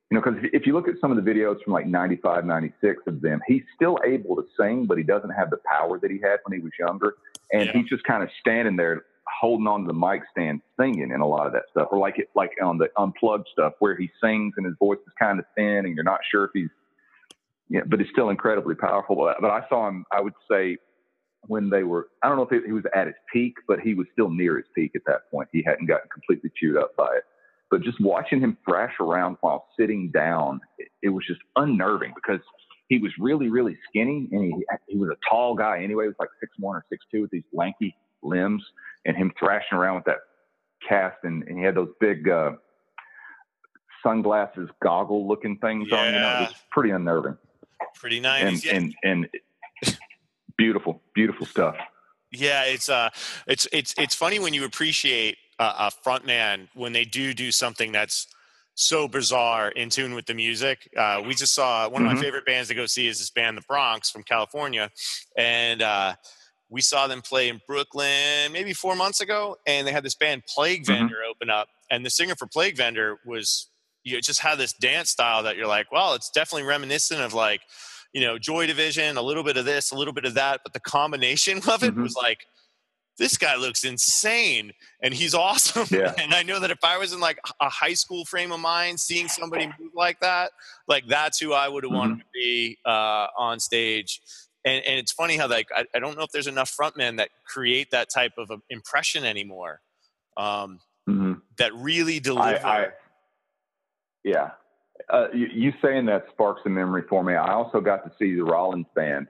Speaker 2: You know, because if you look at some of the videos from like 95, 96 of them, he's still able to sing, but he doesn't have the power that he had when he was younger. And yeah. he's just kind of standing there holding on to the mic stand singing in a lot of that stuff, or like it like on the unplugged stuff where he sings and his voice is kind of thin and you're not sure if he's yeah, but he's still incredibly powerful. But I saw him, I would say, when they were, I don't know if he was at his peak, but he was still near his peak at that point. He hadn't gotten completely chewed up by it. But just watching him thrash around while sitting down, it, it was just unnerving because he was really, really skinny and he, he was a tall guy anyway. He was like six one or six two with these lanky limbs and him thrashing around with that cast, and, and he had those big uh, sunglasses, goggle looking things yeah. on. You know, it was pretty unnerving.
Speaker 1: Pretty nice.
Speaker 2: And, yeah. and, and beautiful, beautiful stuff.
Speaker 1: Yeah, it's uh, it's it's it's funny when you appreciate a front man when they do do something that's so bizarre in tune with the music. Uh, we just saw one of mm-hmm. my favorite bands to go see is this band, The Bronx from California, and uh, we saw them play in Brooklyn maybe four months ago, and they had this band Plague mm-hmm. Vendor mm-hmm. open up, and the singer for Plague Vendor was you know, just had this dance style that you're like, well, it's definitely reminiscent of like, you know, Joy Division, a little bit of this, a little bit of that, but the combination [LAUGHS] of it mm-hmm. was like, this guy looks insane and he's awesome. Yeah. [LAUGHS] and I know that if I was in like a high school frame of mind, seeing somebody move like that, like that's who I would have mm-hmm. wanted to be uh, on stage and, and it's funny how like I, I, don't know if there's enough frontmen that create that type of impression anymore um, mm-hmm. that really deliver I, I,
Speaker 2: yeah uh, you, you, saying that sparks a memory for me i also got to see the rollins band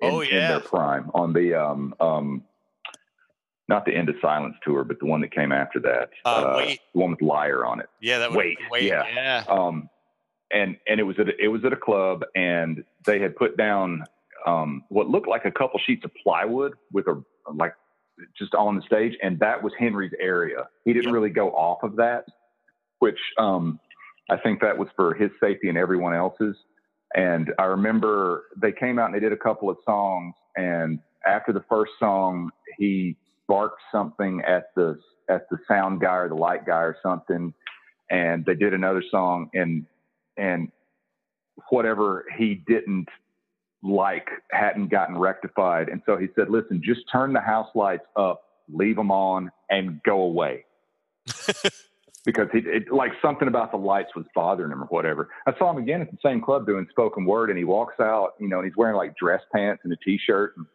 Speaker 2: in, oh yeah in their prime on the um, um, not the end of silence tour but the one that came after that
Speaker 1: uh, uh, wait.
Speaker 2: the one with liar on it
Speaker 1: yeah that
Speaker 2: wait,
Speaker 1: wait
Speaker 2: yeah,
Speaker 1: yeah.
Speaker 2: Um, and and it was at a, it was at a club and they had put down um, what looked like a couple sheets of plywood with a like just on the stage, and that was Henry's area. He didn't really go off of that, which um, I think that was for his safety and everyone else's. And I remember they came out and they did a couple of songs. And after the first song, he barked something at the at the sound guy or the light guy or something. And they did another song and and whatever he didn't like hadn't gotten rectified. And so he said, listen, just turn the house lights up, leave them on, and go away. [LAUGHS] because he it, like something about the lights was bothering him or whatever. I saw him again at the same club doing spoken word, and he walks out, you know, and he's wearing like dress pants and a t-shirt, and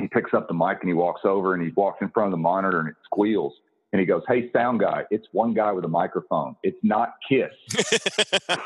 Speaker 2: he picks up the mic and he walks over and he walks in front of the monitor and it squeals. And he goes, "Hey, sound guy, it's one guy with a microphone. It's not Kiss." [LAUGHS]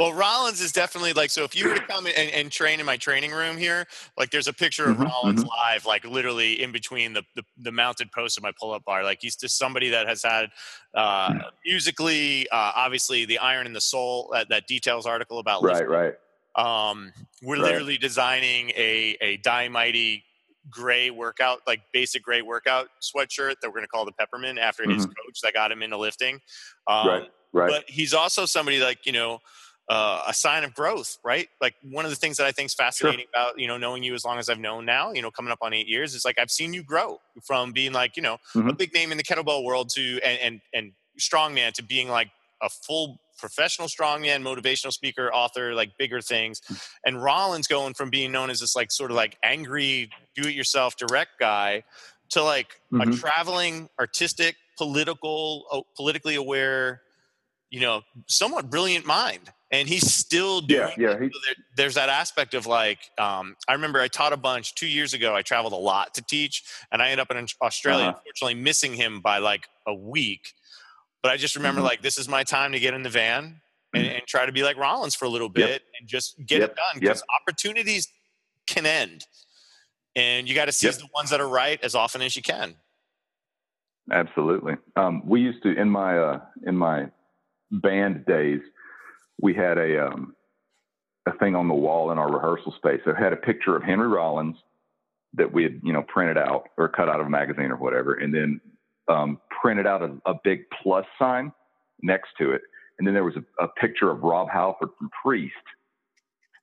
Speaker 1: Well, Rollins is definitely like so. If you were to come and, and train in my training room here, like there's a picture of mm-hmm, Rollins mm-hmm. live, like literally in between the, the, the mounted post of my pull up bar. Like he's just somebody that has had uh, mm. musically, uh, obviously the Iron and the Soul that, that details article about
Speaker 2: right, right.
Speaker 1: Um, we're right. literally designing a a die Mighty gray workout, like basic gray workout sweatshirt that we're going to call the Pepperman after mm-hmm. his coach that got him into lifting. Um,
Speaker 2: right, right.
Speaker 1: But he's also somebody like you know uh, a sign of growth, right? Like one of the things that I think is fascinating sure. about you know knowing you as long as I've known now, you know, coming up on eight years, is like I've seen you grow from being like you know mm-hmm. a big name in the kettlebell world to and and and strongman to being like a full professional strongman, motivational speaker, author, like bigger things. Mm. And Rollins going from being known as this like sort of like angry, do-it-yourself direct guy to like mm-hmm. a traveling, artistic, political, politically aware, you know, somewhat brilliant mind and he's still doing
Speaker 2: yeah, yeah he,
Speaker 1: there, there's that aspect of like um, i remember i taught a bunch two years ago i traveled a lot to teach and i ended up in australia uh-huh. unfortunately missing him by like a week but i just remember mm-hmm. like this is my time to get in the van and, mm-hmm. and try to be like rollins for a little bit yep. and just get yep. it done because yep. opportunities can end and you got to seize the ones that are right as often as you can
Speaker 2: absolutely um, we used to in my uh, in my band days we had a um, a thing on the wall in our rehearsal space that had a picture of Henry Rollins that we had you know printed out or cut out of a magazine or whatever, and then um, printed out a, a, big plus sign next to it, and then there was a, a picture of Rob Halford from Priest,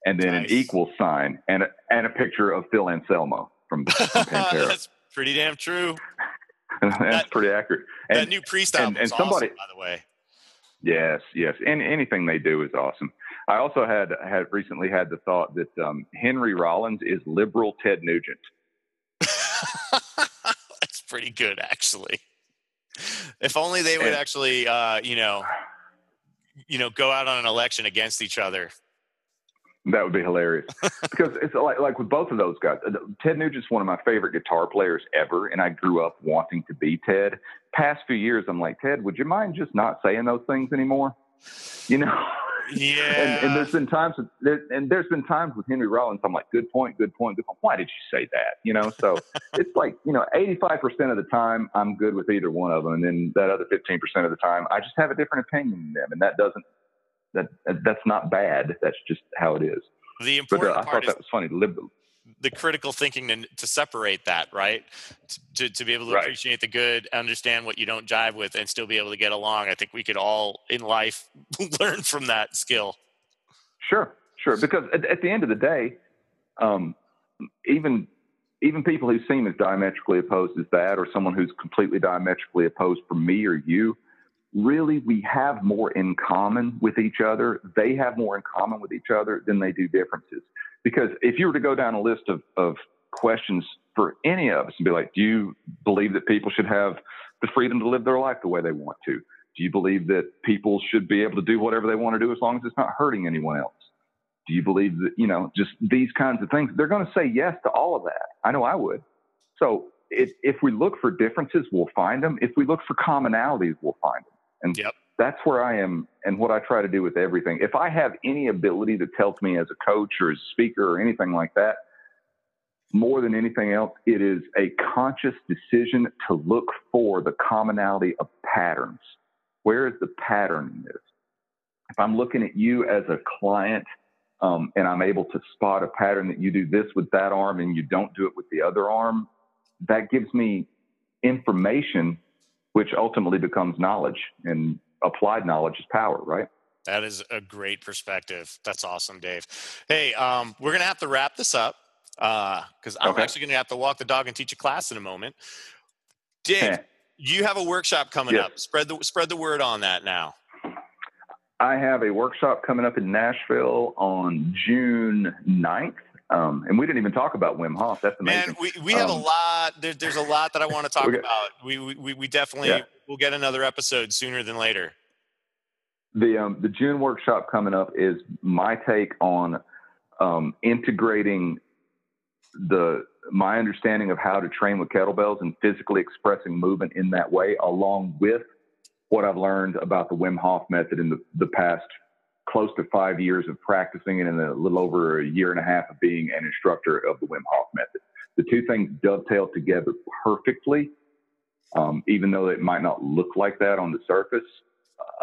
Speaker 2: and then nice. an equal sign and a, and a picture of Phil Anselmo from, from [LAUGHS] Pantera.
Speaker 1: That's pretty damn true. [LAUGHS]
Speaker 2: That's that, pretty accurate.
Speaker 1: And, that new Priest album and, and somebody, awesome, by the way.
Speaker 2: Yes, yes, and anything they do is awesome. I also had had recently had the thought that um, Henry Rollins is liberal Ted Nugent. [LAUGHS]
Speaker 1: That's pretty good, actually. If only they would and, actually, uh, you know, you know, go out on an election against each other.
Speaker 2: That would be hilarious [LAUGHS] because it's like like with both of those guys. Uh, Ted Nugent's one of my favorite guitar players ever, and I grew up wanting to be Ted. Past few years, I'm like Ted. Would you mind just not saying those things anymore? You know.
Speaker 1: Yeah. [LAUGHS]
Speaker 2: and, and, there's been times, with, there, and there's been times with Henry Rollins. I'm like, good point, good point, good point. Why did you say that? You know. So [LAUGHS] it's like you know, 85% of the time I'm good with either one of them, and then that other 15% of the time I just have a different opinion than them, and that doesn't that that's not bad. That's just how it is.
Speaker 1: The important
Speaker 2: but, uh, I thought that was funny. The,
Speaker 1: the critical thinking to, to separate that, right? To, to be able to right. appreciate the good, understand what you don't jive with, and still be able to get along. I think we could all in life [LAUGHS] learn from that skill.
Speaker 2: Sure, sure. Because at, at the end of the day, um, even even people who seem as diametrically opposed as that, or someone who's completely diametrically opposed from me or you, really we have more in common with each other. They have more in common with each other than they do differences. Because if you were to go down a list of, of questions for any of us and be like, do you believe that people should have the freedom to live their life the way they want to? Do you believe that people should be able to do whatever they want to do as long as it's not hurting anyone else? Do you believe that, you know, just these kinds of things? They're going to say yes to all of that. I know I would. So if we look for differences, we'll find them. If we look for commonalities, we'll find them. And
Speaker 1: yep.
Speaker 2: that's where I am and what I try to do with everything. If I have any ability that tells me as a coach or as a speaker or anything like that, more than anything else, it is a conscious decision to look for the commonality of patterns. Where is the pattern in this? If I'm looking at you as a client um, and I'm able to spot a pattern that you do this with that arm and you don't do it with the other arm, that gives me information which ultimately becomes knowledge and applied knowledge is power, right?
Speaker 1: That is a great perspective. That's awesome, Dave. Hey, um, we're gonna have to wrap this up because uh, I'm okay. actually gonna have to walk the dog and teach a class in a moment. Dave, you have a workshop coming yes. up. Spread the spread the word on that now.
Speaker 2: I have a workshop coming up in Nashville on June 9th. Um, and we didn't even talk about Wim Hof. That's amazing.
Speaker 1: Man, we, we have um, a lot. There, there's a lot that I want to talk okay. about. We, we, we definitely yeah. will get another episode sooner than later.
Speaker 2: The, um, the June workshop coming up is my take on um, integrating the my understanding of how to train with kettlebells and physically expressing movement in that way, along with what I've learned about the Wim Hof method in the, the past close to five years of practicing and a little over a year and a half of being an instructor of the Wim Hof method. The two things dovetail together perfectly, um, even though it might not look like that on the surface.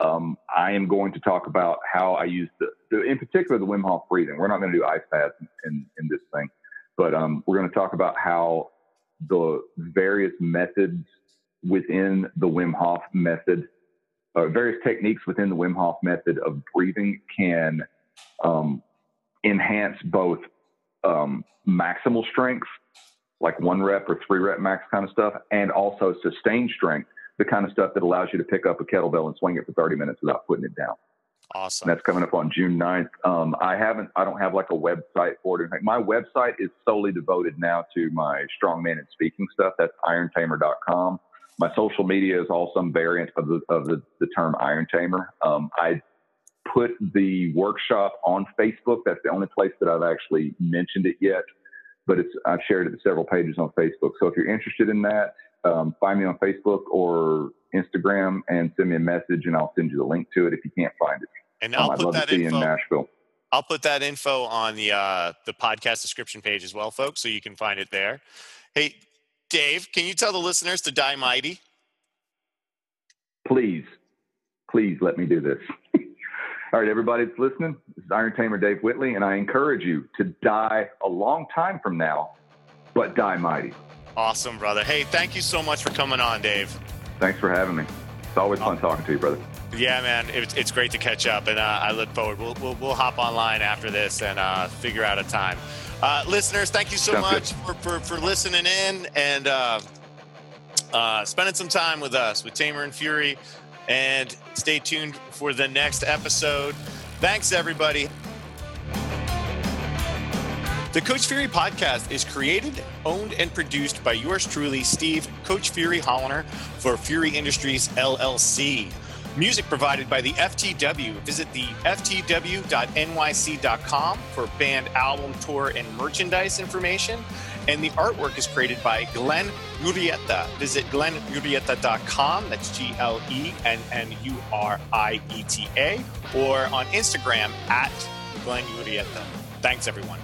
Speaker 2: Um, I am going to talk about how I use the, the, in particular, the Wim Hof breathing. We're not going to do ice pads in, in this thing, but um, we're going to talk about how the various methods within the Wim Hof method uh, various techniques within the Wim Hof method of breathing can um, enhance both um, maximal strength, like one rep or three rep max kind of stuff, and also sustained strength, the kind of stuff that allows you to pick up a kettlebell and swing it for 30 minutes without putting it down.
Speaker 1: Awesome.
Speaker 2: And that's coming up on June 9th. Um, I haven't, I don't have like a website for it. In fact, My website is solely devoted now to my strongman and speaking stuff. That's irontamer.com my social media is all some variant of the of the, the term Iron Tamer. Um, I put the workshop on Facebook. That's the only place that I've actually mentioned it yet, but it's I've shared it to several pages on Facebook. So if you're interested in that, um, find me on Facebook or Instagram and send me a message, and I'll send you the link to it if you can't find it.
Speaker 1: And I'll um, put that info,
Speaker 2: in Nashville.
Speaker 1: I'll put that info on the uh, the podcast description page as well, folks, so you can find it there. Hey, Dave, can you tell the listeners to die mighty?
Speaker 2: Please, please let me do this. [LAUGHS] All right, everybody that's listening, this is Iron Tamer Dave Whitley, and I encourage you to die a long time from now, but die mighty.
Speaker 1: Awesome, brother. Hey, thank you so much for coming on, Dave.
Speaker 2: Thanks for having me. It's always fun talking to you, brother.
Speaker 1: Yeah, man, it's, it's great to catch up, and uh, I look forward. We'll, we'll, we'll hop online after this and uh, figure out a time. Uh, listeners, thank you so Sounds much for, for, for, listening in and uh, uh, spending some time with us, with Tamer and Fury. And stay tuned for the next episode. Thanks, everybody. The Coach Fury podcast is created, owned, and produced by yours truly, Steve Coach Fury Holliner for Fury Industries LLC. Music provided by the FTW. Visit the ftw.nyc.com for band album, tour, and merchandise information. And the artwork is created by Glenn Urieta. Visit glennurieta.com. That's G L E N N U R I E T A. Or on Instagram at Glenn Urieta. Thanks, everyone.